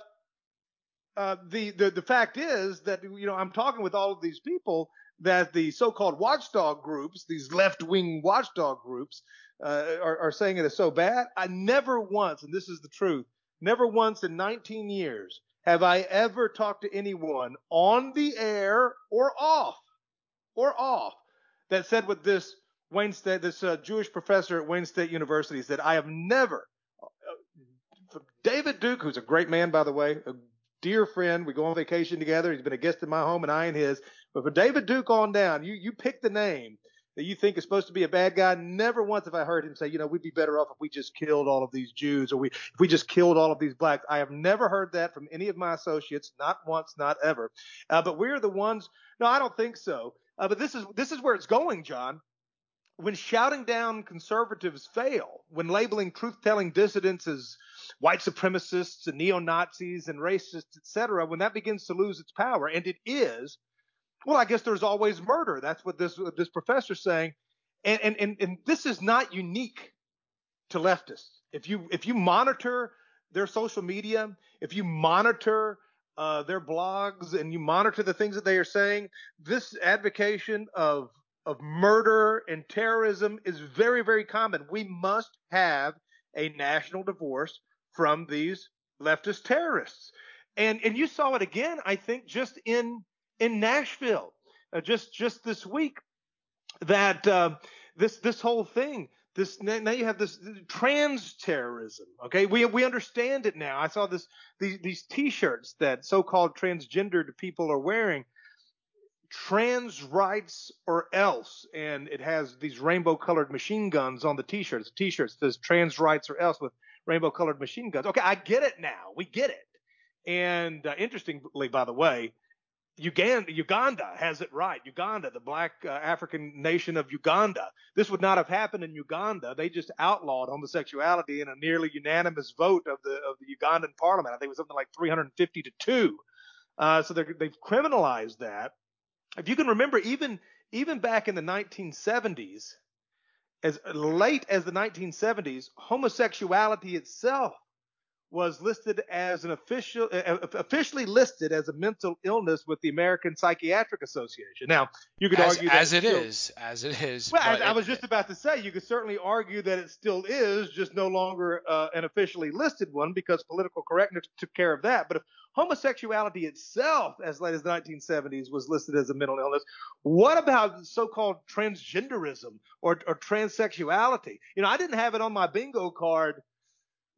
uh, the, the the fact is that you know I'm talking with all of these people that the so-called watchdog groups, these left-wing watchdog groups, uh, are, are saying it is so bad. I never once, and this is the truth, never once in 19 years have I ever talked to anyone on the air or off or off that said what this Wayne State, this uh, Jewish professor at Wayne State University said, I have never, uh, David Duke, who's a great man, by the way, a dear friend, we go on vacation together. He's been a guest in my home and I in his. But for David Duke on down, you, you pick the name that you think is supposed to be a bad guy. Never once have I heard him say, you know, we'd be better off if we just killed all of these Jews or we, if we just killed all of these blacks. I have never heard that from any of my associates, not once, not ever. Uh, but we're the ones, no, I don't think so. Uh, but this is, this is where it's going, John when shouting down conservatives fail, when labeling truth-telling dissidents as white supremacists and neo-Nazis and racists, etc., when that begins to lose its power, and it is, well, I guess there's always murder. That's what this this professor's saying, and and and, and this is not unique to leftists. If you if you monitor their social media, if you monitor uh, their blogs and you monitor the things that they are saying, this advocation of of murder and terrorism is very, very common. We must have a national divorce from these leftist terrorists. And and you saw it again, I think, just in in Nashville, uh, just just this week, that uh, this this whole thing this now you have this trans terrorism. Okay, we we understand it now. I saw this these these T-shirts that so-called transgendered people are wearing. Trans rights or else, and it has these rainbow-colored machine guns on the T-shirts. The T-shirts says trans rights or else with rainbow-colored machine guns. Okay, I get it now. We get it. And uh, interestingly, by the way, Uganda, Uganda has it right. Uganda, the black uh, African nation of Uganda. This would not have happened in Uganda. They just outlawed homosexuality in a nearly unanimous vote of the of the Ugandan parliament. I think it was something like 350 to two. Uh, so they've criminalized that. If you can remember, even even back in the 1970s, as late as the 1970s, homosexuality itself was listed as an official, uh, uh, officially listed as a mental illness with the American Psychiatric Association. Now, you could as, argue as it still, is, as it is. Well, I, I, was just about to say, you could certainly argue that it still is, just no longer uh, an officially listed one because political correctness took care of that. But if homosexuality itself, as late as the 1970s, was listed as a mental illness, what about so-called transgenderism or, or transsexuality? You know, I didn't have it on my bingo card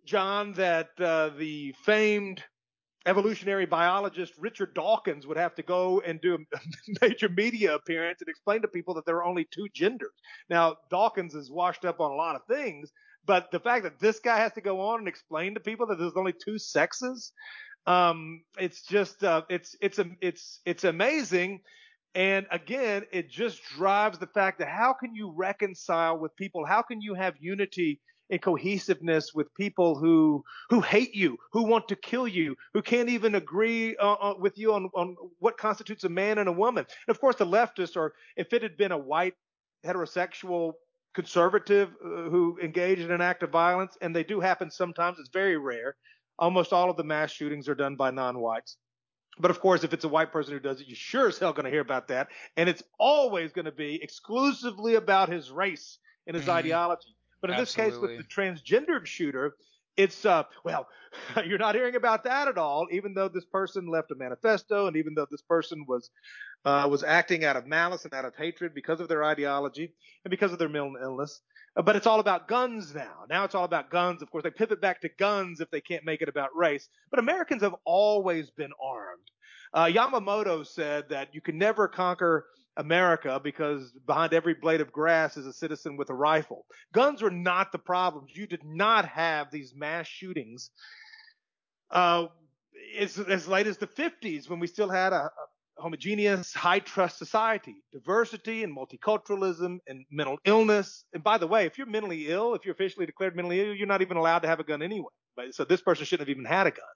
John, that uh, the famed evolutionary biologist Richard Dawkins would have to go and do a major media appearance and explain to people that there are only two genders. Now, Dawkins is washed up on a lot of things, but the fact that this guy has to go on and explain to people that there's only two sexes, um, it's just uh, it's it's it's it's amazing. And again, it just drives the fact that how can you reconcile with people? How can you have unity and cohesiveness with people who who hate you, who want to kill you, who can't even agree uh, uh, with you on, on what constitutes a man and a woman. And of course, the leftists are, if it had been a white heterosexual conservative uh, who engaged in an act of violence, and they do happen sometimes, it's very rare. Almost all of the mass shootings are done by non-whites. But of course, if it's a white person who does it, you're sure as hell going to hear about that. And it's always going to be exclusively about his race and his mm-hmm. ideology. But in Absolutely. this case, with the transgendered shooter, it's uh well you're not hearing about that at all even though this person left a manifesto and even though this person was uh, was acting out of malice and out of hatred because of their ideology and because of their mental illness. Uh, but it's all about guns now. Now it's all about guns. Of course they pivot back to guns if they can't make it about race. But americans have always been armed. Uh, yamamoto said that you can never conquer America because behind every blade of grass is a citizen with a rifle. Guns were not the problem. You did not have these mass shootings uh, as, as late as the 50s when we still had a, a homogeneous, high trust society, diversity and multiculturalism and mental illness. And by the way, if you're mentally ill, if you're officially declared mentally ill, you're not even allowed to have a gun anyway. So this person shouldn't have even had a gun.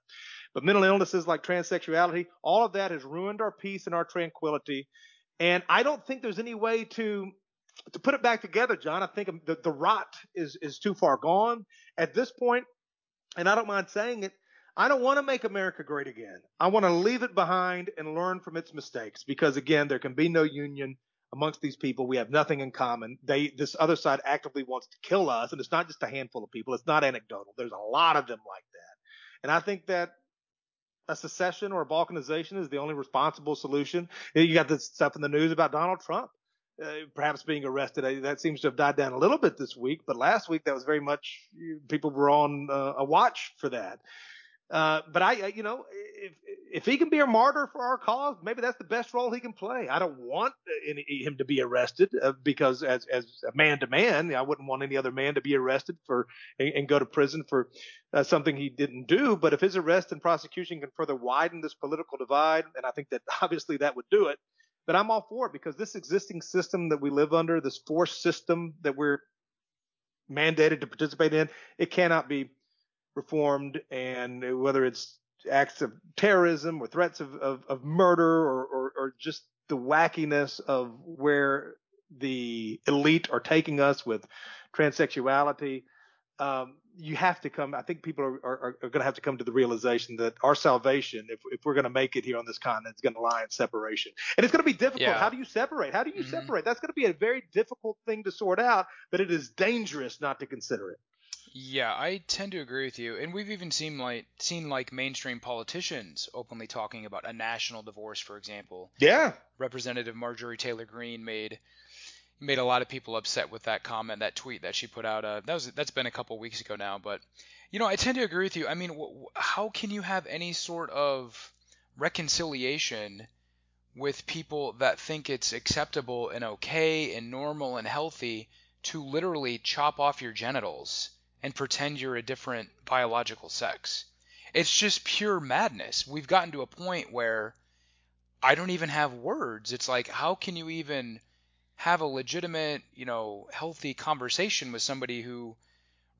But mental illnesses like transsexuality, all of that has ruined our peace and our tranquility. And I don't think there's any way to to put it back together, John. I think the, the rot is is too far gone at this point, and I don't mind saying it. I don't want to make America great again. I want to leave it behind and learn from its mistakes because again, there can be no union amongst these people. We have nothing in common. They this other side actively wants to kill us, and it's not just a handful of people. It's not anecdotal. There's a lot of them like that. And I think that a secession or a balkanization is the only responsible solution. You got this stuff in the news about Donald Trump. Uh, perhaps being arrested. That seems to have died down a little bit this week, but last week that was very much people were on uh, a watch for that. Uh, but I, you know, if if he can be a martyr for our cause, maybe that's the best role he can play. I don't want any, him to be arrested uh, because, as as a man to man, I wouldn't want any other man to be arrested for and, and go to prison for uh, something he didn't do. But if his arrest and prosecution can further widen this political divide, and I think that obviously that would do it, but I'm all for it because this existing system that we live under, this forced system that we're mandated to participate in, it cannot be reformed, and whether it's acts of terrorism or threats of, of, of murder or, or, or just the wackiness of where the elite are taking us with transsexuality. Um, you have to come. I think people are, are, are going to have to come to the realization that our salvation, if, if we're going to make it here on this continent, is going to lie in separation. And it's going to be difficult. Yeah. How do you separate? How do you mm-hmm. separate? That's going to be a very difficult thing to sort out, but it is dangerous not to consider it. Yeah, I tend to agree with you. And we've even seen like seen like mainstream politicians openly talking about a national divorce, for example. Yeah. Representative Marjorie Taylor Greene made made a lot of people upset with that comment, that tweet that she put out. Uh, that was that's been a couple weeks ago now, but you know, I tend to agree with you. I mean, wh- how can you have any sort of reconciliation with people that think it's acceptable and okay and normal and healthy to literally chop off your genitals? And pretend you're a different biological sex. It's just pure madness. We've gotten to a point where I don't even have words. It's like, how can you even have a legitimate, you know, healthy conversation with somebody who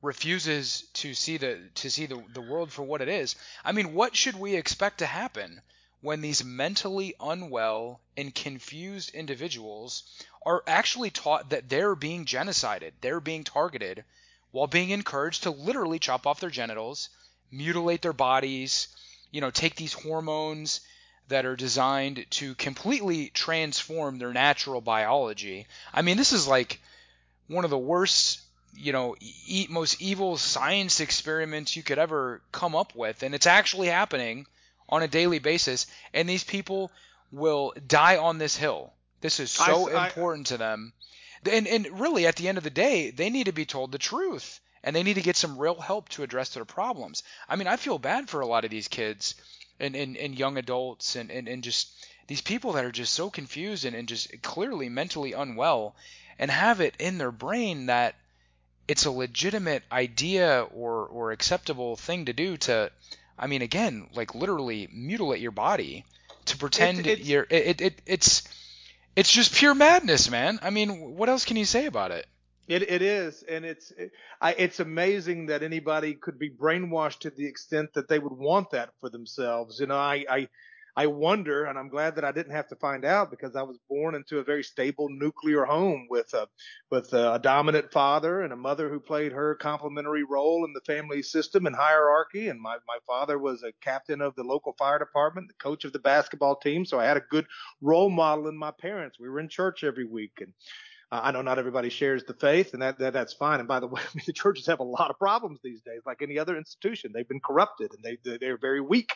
refuses to see the to see the, the world for what it is? I mean, what should we expect to happen when these mentally unwell and confused individuals are actually taught that they're being genocided, they're being targeted while being encouraged to literally chop off their genitals, mutilate their bodies, you know, take these hormones that are designed to completely transform their natural biology. I mean, this is like one of the worst, you know, e- most evil science experiments you could ever come up with, and it's actually happening on a daily basis. And these people will die on this hill. This is so I, important I, to them and and really at the end of the day, they need to be told the truth and they need to get some real help to address their problems. I mean, I feel bad for a lot of these kids and, and, and young adults and, and, and just these people that are just so confused and, and just clearly mentally unwell and have it in their brain that it's a legitimate idea or, or acceptable thing to do to, I mean, again, like literally mutilate your body to pretend it's, it's, you're, it, it, it's, it's just pure madness, man. I mean, what else can you say about it? It it is, and it's it, I, it's amazing that anybody could be brainwashed to the extent that they would want that for themselves. You know, I I I wonder, and I'm glad that I didn't have to find out because I was born into a very stable nuclear home with a with a dominant father and a mother who played her complementary role in the family system and hierarchy. And my my father was a captain of the local fire department, the coach of the basketball team, so I had a good role model in my parents. We were in church every week and. I know not everybody shares the faith, and that, that that's fine. And by the way, I mean, the churches have a lot of problems these days, like any other institution. They've been corrupted, and they they're very weak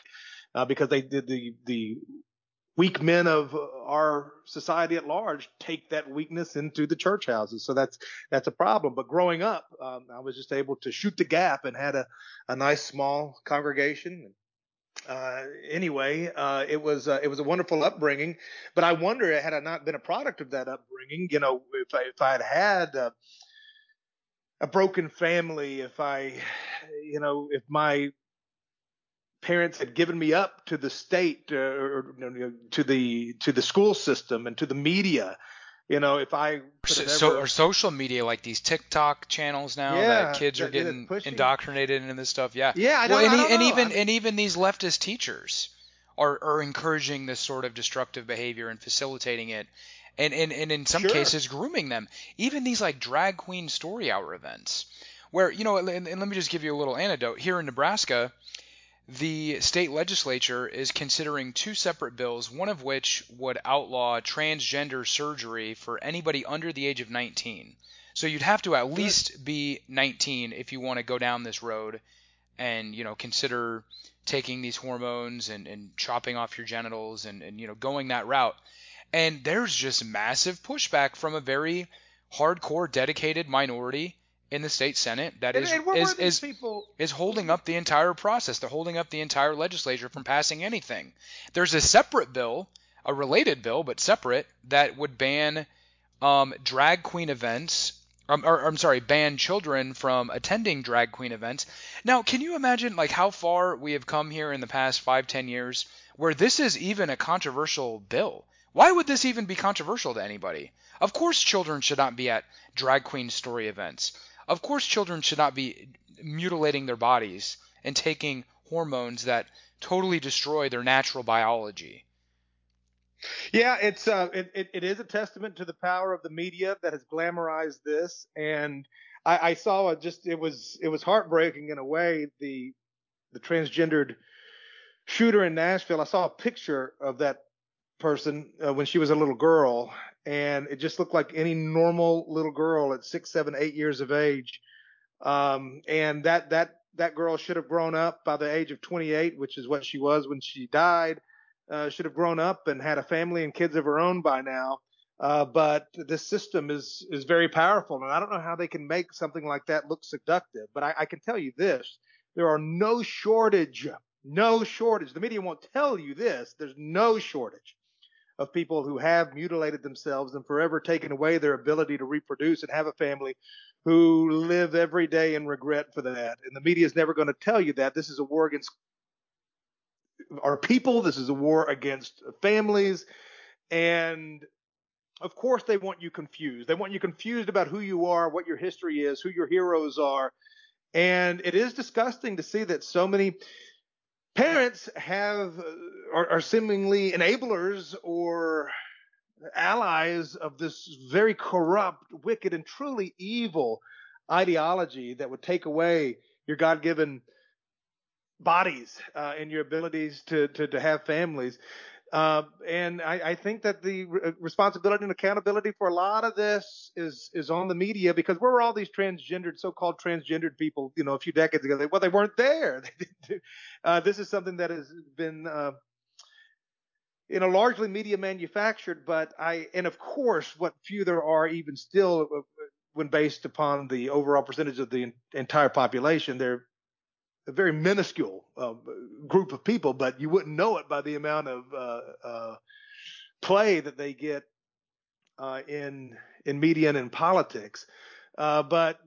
uh, because they did the the weak men of our society at large take that weakness into the church houses. So that's that's a problem. But growing up, um, I was just able to shoot the gap and had a, a nice small congregation. Uh, anyway, uh, it was uh, it was a wonderful upbringing. But I wonder, had I not been a product of that upbringing, you know, if I if I had had a, a broken family, if I, you know, if my parents had given me up to the state uh, or you know, to the to the school system and to the media. You know if i so, or social media like these tiktok channels now yeah, that kids are getting indoctrinated into this stuff? Yeah. Yeah I don't, well, and, I and even I mean... and even these leftist teachers are, are encouraging this sort of destructive behavior and facilitating it and, and, and in some sure. cases grooming them. Even these like drag queen story hour events where you know and, and let me just give you a little anecdote. Here in nebraska the state legislature is considering two separate bills, one of which would outlaw transgender surgery for anybody under the age of 19. So you'd have to at least be 19 if you want to go down this road and, you know, consider taking these hormones and, and chopping off your genitals and, and, you know, going that route. And there's just massive pushback from a very hardcore, dedicated minority in the state senate that is and, and is is, people... is holding up the entire process. They're holding up the entire legislature from passing anything. There's a separate bill, a related bill but separate, that would ban um, drag queen events. Um, or, I'm sorry, ban children from attending drag queen events. Now, can you imagine like how far we have come here in the past five, ten years, where this is even a controversial bill? Why would this even be controversial to anybody? Of course, children should not be at drag queen story events. Of course, children should not be mutilating their bodies and taking hormones that totally destroy their natural biology. Yeah, it's uh, it, it, it is a testament to the power of the media that has glamorized this, and I, I saw it just it was it was heartbreaking in a way the the transgendered shooter in Nashville. I saw a picture of that person uh, when she was a little girl, and it just looked like any normal little girl at six, seven, eight years of age. Um, and that that that girl should have grown up by the age of 28, which is what she was when she died. Uh, should have grown up and had a family and kids of her own by now. Uh, but this system is is very powerful, and I don't know how they can make something like that look seductive. But I, I can tell you this: there are no shortage, no shortage. The media won't tell you this. There's no shortage of people who have mutilated themselves and forever taken away their ability to reproduce and have a family who live every day in regret for that. And the media is never going to tell you that. This is a war against our people. This is a war against families. And of course, they want you confused. They want you confused about who you are, what your history is, who your heroes are. And it is disgusting to see that so many parents have uh, are, are seemingly enablers or allies of this very corrupt, wicked, and truly evil ideology that would take away your God-given bodies uh, and your abilities to, to, to have families. Uh, and I, I, think that the re- uh, responsibility and accountability for a lot of this is is on the media because where were all these transgendered, so-called transgendered people, you know, a few decades ago? Well, they weren't there. uh, this is something that has been, uh, you know, largely media manufactured. But I, and of course, what few there are, even still, uh, when based upon the overall percentage of the entire population, they're a very minuscule uh, group of people, but you wouldn't know it by the amount of uh, uh, play that they get uh, in in media and in politics. Uh, but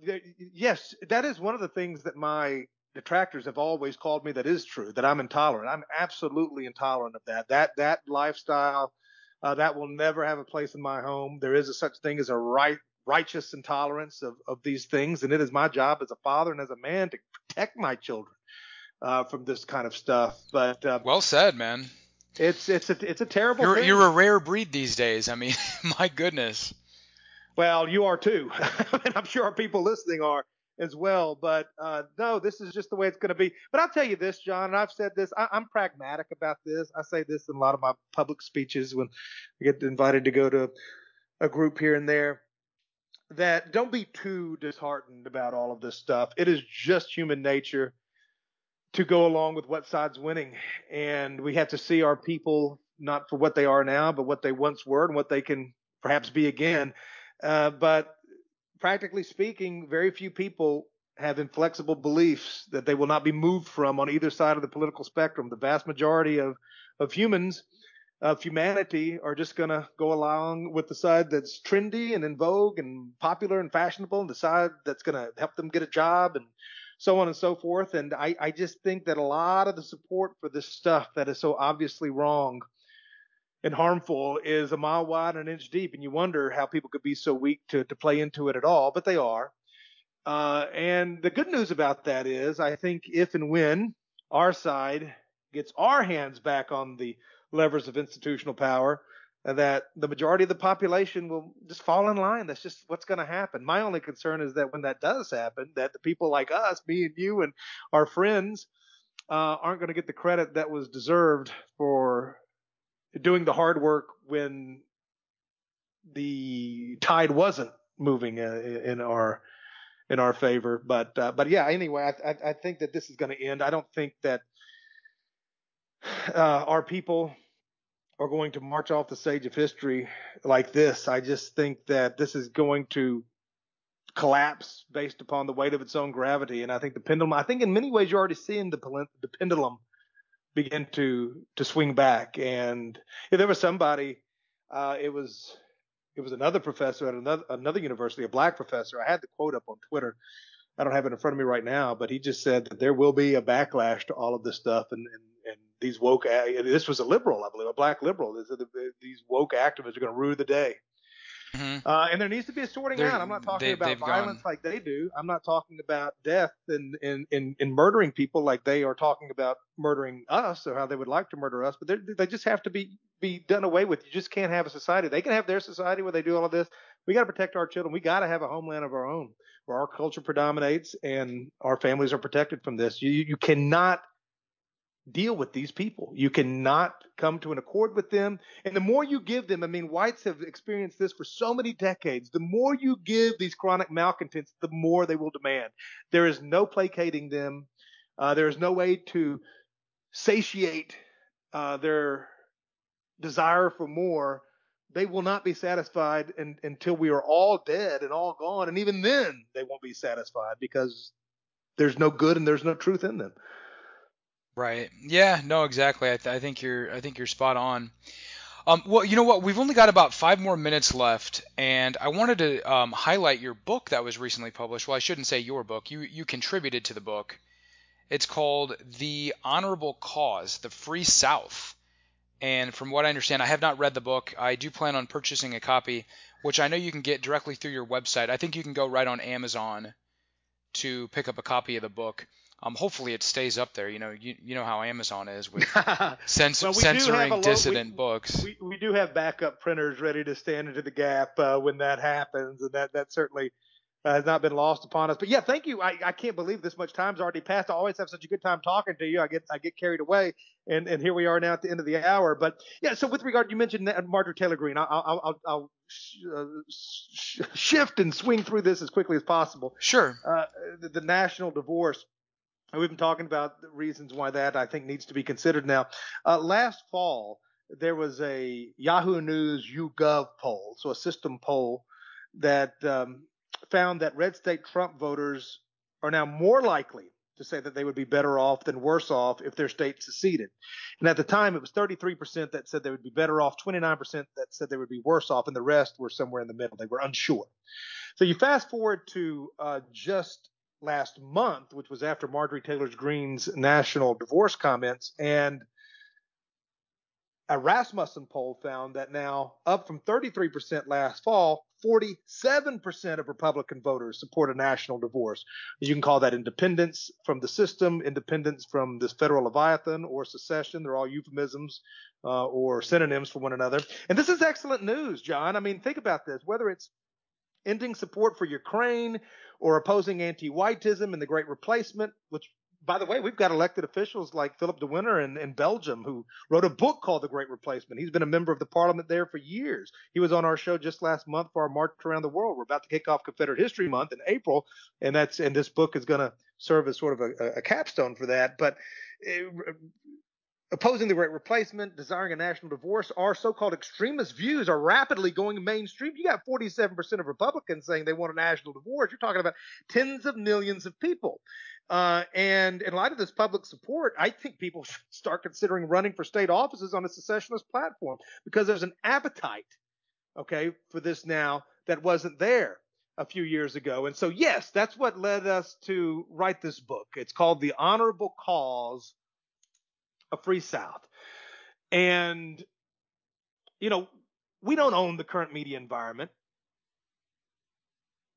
yes, that is one of the things that my detractors have always called me. That is true. That I'm intolerant. I'm absolutely intolerant of that. That that lifestyle. Uh, that will never have a place in my home. There is a such thing as a right righteous intolerance of, of these things. And it is my job as a father and as a man to protect my children uh, from this kind of stuff. But uh, well said, man. It's it's a it's a terrible. You're thing. you're a rare breed these days. I mean, my goodness. Well, you are too, and I'm sure our people listening are as well. But uh, no, this is just the way it's going to be. But I'll tell you this, John, and I've said this. I, am pragmatic about this. I say this in a lot of my public speeches when I get invited to go to a group here and there that don't be too disheartened about all of this stuff. It is just human nature to go along with what side's winning. And we have to see our people not for what they are now, but what they once were and what they can perhaps be again. Uh, but practically speaking, very few people have inflexible beliefs that they will not be moved from on either side of the political spectrum. The vast majority of, of humans of humanity are just going to go along with the side that's trendy and in vogue and popular and fashionable and the side that's going to help them get a job and so on and so forth. And I, I just think that a lot of the support for this stuff that is so obviously wrong and harmful is a mile wide and an inch deep. And you wonder how people could be so weak to, to play into it at all, but they are. Uh, and the good news about that is, I think if and when our side gets our hands back on the levers of institutional power and that the majority of the population will just fall in line. That's just what's going to happen. My only concern is that when that does happen, that the people like us, me and you and our friends, uh, aren't going to get the credit that was deserved for doing the hard work when the tide wasn't moving uh, in our in our favor. But uh, but yeah, anyway, I, I, I think that this is going to end. I don't think that uh, our people are going to march off the stage of history like this. I just think that this is going to collapse based upon the weight of its own gravity. And I think the pendulum, I think in many ways you're already seeing the, the pendulum begin to, to swing back. And if there was somebody, uh, it was, it was another professor at another, another university, a black professor. I had the quote up on Twitter. I don't have it in front of me right now, but he just said that there will be a backlash to all of this stuff. And, and and these woke this was a liberal, I believe, a black liberal. These woke activists are going to rue the day. Mm-hmm. Uh, and there needs to be a sorting They're, out. I'm not talking they, about violence gone. like they do. I'm not talking about death and in, in, in, murdering people like they are talking about murdering us or how they would like to murder us. But they just have to be be done away with. You just can't have a society. They can have their society where they do all of this, we got to protect our children. We got to have a homeland of our own where our culture predominates and our families are protected from this. You, you cannot deal with these people. You cannot come to an accord with them. And the more you give them, I mean, whites have experienced this for so many decades. The more you give these chronic malcontents, the more they will demand. There is no placating them. Uh, there is no way to satiate uh, their desire for more. They will not be satisfied in, until we are all dead and all gone. And even then, they won't be satisfied because there's no good and there's no truth in them. Right. Yeah. No. Exactly. I, th- I think you're. I think you're spot on. Um, well, you know what? We've only got about five more minutes left, and I wanted to um, highlight your book that was recently published. Well, I shouldn't say your book. You you contributed to the book. It's called The Honorable Cause: The Free South. And from what I understand, I have not read the book. I do plan on purchasing a copy, which I know you can get directly through your website. I think you can go right on Amazon to pick up a copy of the book. Um, hopefully it stays up there. You know, you, you know how Amazon is with cens- well, censoring lo- dissident we, books. We, we do have backup printers ready to stand into the gap uh, when that happens, and that that certainly uh, has not been lost upon us. But yeah, thank you. I, I can't believe this much time's already passed. I always have such a good time talking to you. I get I get carried away, and and here we are now at the end of the hour. But yeah, so with regard, you mentioned Marjorie Taylor Greene. I'll I'll, I'll, I'll uh, sh- shift and swing through this as quickly as possible. Sure. Uh, the, the national divorce We've been talking about the reasons why that I think needs to be considered now. Uh, last fall, there was a Yahoo News YouGov poll, so a system poll that um, found that red state Trump voters are now more likely to say that they would be better off than worse off if their state seceded. And at the time, it was 33% that said they would be better off, 29% that said they would be worse off, and the rest were somewhere in the middle. They were unsure. So you fast forward to uh, just last month, which was after Marjorie Taylor Greene's national divorce comments, and a Rasmussen poll found that now, up from 33% last fall, 47% of Republican voters support a national divorce. You can call that independence from the system, independence from this federal leviathan, or secession. They're all euphemisms uh, or synonyms for one another. And this is excellent news, John. I mean, think about this. Whether it's ending support for Ukraine or opposing anti-whiteism and the Great Replacement, which by the way, we've got elected officials like Filip Dewinter in, in, Belgium who wrote a book called The Great Replacement. He's been a member of the parliament there for years. He was on our show just last month for our March Around the World. We're about to kick off Confederate History Month in April, and that's and this book is going to serve as sort of a, a capstone for that. But it, opposing the great replacement, desiring a national divorce, our so-called extremist views are rapidly going mainstream. You got 47% of Republicans saying they want a national divorce. You're talking about tens of millions of people. Uh, and in light of this public support, I think people should start considering running for state offices on a secessionist platform because there's an appetite, okay, for this now that wasn't there a few years ago. And so, yes, that's what led us to write this book. It's called The Honorable Cause a free South. And, you know, we don't own the current media environment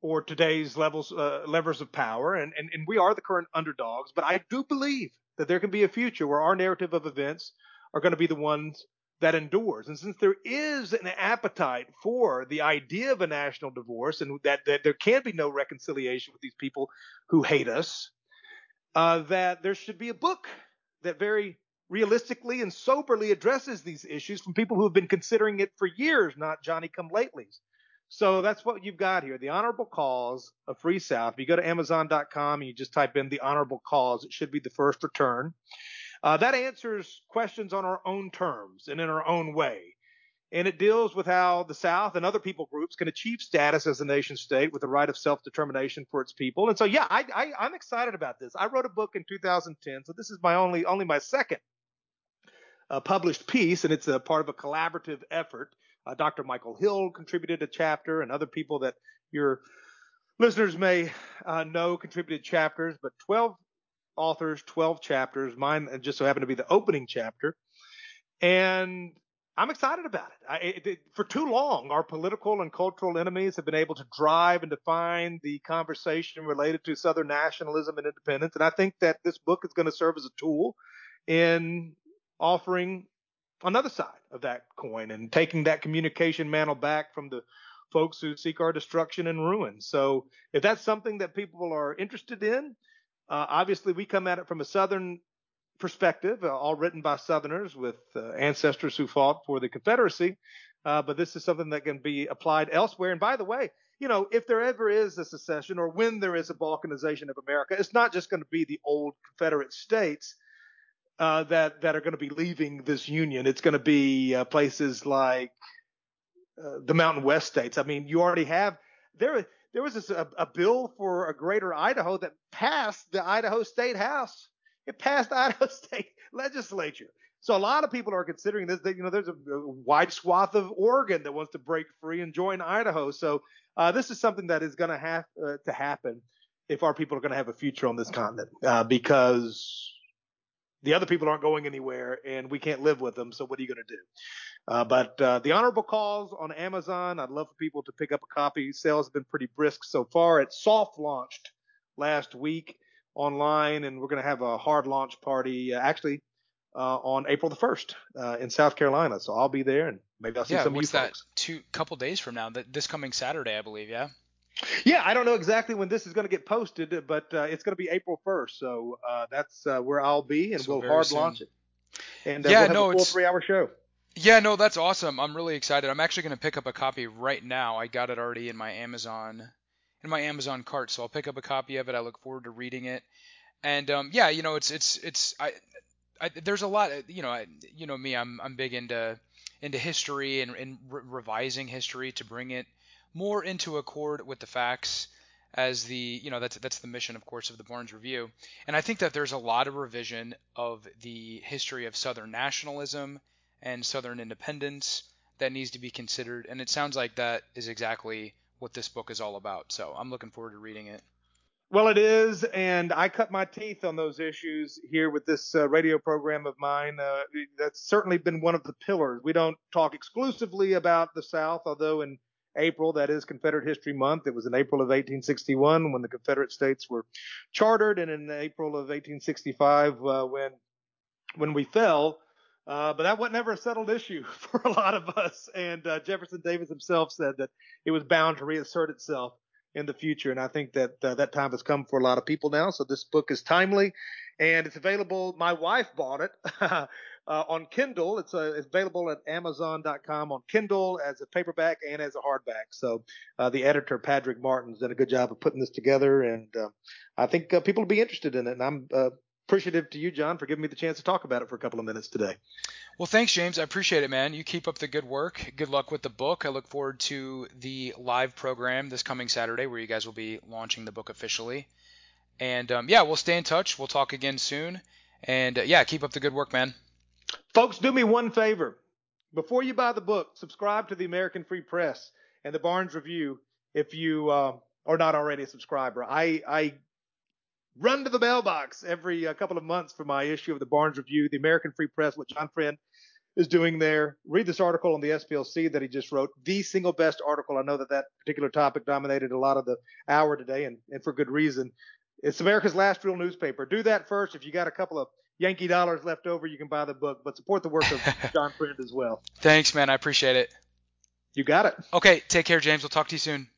or today's levels uh, levers of power, and, and, and we are the current underdogs. But I do believe that there can be a future where our narrative of events are going to be the ones that endures. And since there is an appetite for the idea of a national divorce, and that, that there can be no reconciliation with these people who hate us, uh, that there should be a book that very realistically and soberly addresses these issues from people who have been considering it for years, not Johnny come latelys. So that's what you've got here. The honorable cause of Free South. If you go to Amazon.com and you just type in the honorable cause, it should be the first return. Uh, that answers questions on our own terms and in our own way. And it deals with how the South and other people groups can achieve status as a nation state with the right of self determination for its people. And so, yeah, I, I, I'm excited about this. I wrote a book in 2010, so this is my only only my second a published piece, and it's a part of a collaborative effort. Uh, Dr. Michael Hill contributed a chapter, and other people that your listeners may uh, know contributed chapters, but 12 authors, 12 chapters. Mine just so happened to be the opening chapter. And I'm excited about it. I, it, it. For too long, our political and cultural enemies have been able to drive and define the conversation related to Southern nationalism and independence. And I think that this book is going to serve as a tool in offering another side of that coin and taking that communication mantle back from the folks who seek our destruction and ruin. So if that's something that people are interested in, uh, obviously we come at it from a Southern perspective, uh, all written by Southerners with uh, ancestors who fought for the Confederacy. Uh, but this is something that can be applied elsewhere. And by the way, you know, if there ever is a secession or when there is a balkanization of America, it's not just going to be the old Confederate states uh, that that are going to be leaving this union. It's going to be uh, places like uh, the Mountain West states. I mean, you already have there. There was this, a, a bill for a greater Idaho that passed the Idaho State House. It passed the Idaho State Legislature. So a lot of people are considering this. That, you know, there's a, a, wide swath of Oregon that wants to break free and join Idaho. So uh, this is something that is going to have uh, to happen if our people are going to have a future on this continent, uh, because the other people aren't going anywhere and we can't live with them. So what are you going to do? Uh, but uh, the honorable cause on Amazon, I'd love for people to pick up a copy. Sales have been pretty brisk so far. It soft launched last week online, and we're going to have a hard launch party uh, actually uh, on April the first uh, in South Carolina. So I'll be there, and maybe I'll see yeah, some of what's you that? folks. Two couple days from now, that this coming Saturday, I believe. Yeah. Yeah, I don't know exactly when this is going to get posted, but uh, it's going to be April 1st. So uh, that's uh, where I'll be, and So we'll hard soon. launch it. And uh, Yeah, we'll have no, a full it's- three-hour show. Yeah, no, that's awesome. I'm really excited. I'm actually going to pick up a copy right now. I got it already in my Amazon in my Amazon cart, so I'll pick up a copy of it. I look forward to reading it. And um, yeah, you know, it's it's it's I, I there's a lot. You know, I, you know me. I'm I'm big into into history and, and re- revising history to bring it more into accord with the facts. As the you know that's that's the mission, of course, of the Barnes Review. And I think that there's a lot of revision of the history of Southern nationalism and Southern independence that needs to be considered. And it sounds like that is exactly what this book is all about. So I'm looking forward to reading it. Well, it is, and I cut my teeth on those issues here with this uh, radio program of mine. Uh, that's certainly been one of the pillars. We don't talk exclusively about the South, although in April, that is Confederate History Month. It was in April of 1861 when the Confederate States were chartered, and in April of 1865 uh, when when we fell. Uh, but that was never a settled issue for a lot of us. And uh, Jefferson Davis himself said that it was bound to reassert itself in the future. And I think that uh, that time has come for a lot of people now. So this book is timely and it's available. My wife bought it uh, on Kindle. It's, uh, it's available at Amazon.com on Kindle as a paperback and as a hardback. So uh, the editor, Patrick Martin's done a good job of putting this together. And uh, I think uh, people will be interested in it. And I'm appreciative to you, John, for giving me the chance to talk about it for a couple of minutes today. Well, thanks, James. I appreciate it, man. You keep up the good work. Good luck with the book. I look forward to the live program this coming Saturday where you guys will be launching the book officially. And um, yeah, we'll stay in touch. We'll talk again soon. And uh, yeah, keep up the good work, man. Folks, do me one favor. Before you buy the book, subscribe to the American Free Press and the Barnes Review if you uh, are not already a subscriber. I, I run to the mailbox every uh, couple of months for my issue of the Barnes Review, the American Free Press, what John Friend is doing there. Read this article on the SPLC that he just wrote, the single best article. I know that that particular topic dominated a lot of the hour today, and, and for good reason. It's America's last real newspaper. Do that first. If you got a couple of Yankee dollars left over, you can buy the book, but support the work of John Friend as well. Thanks, man. I appreciate it. You got it. Okay, take care, James. We'll talk to you soon.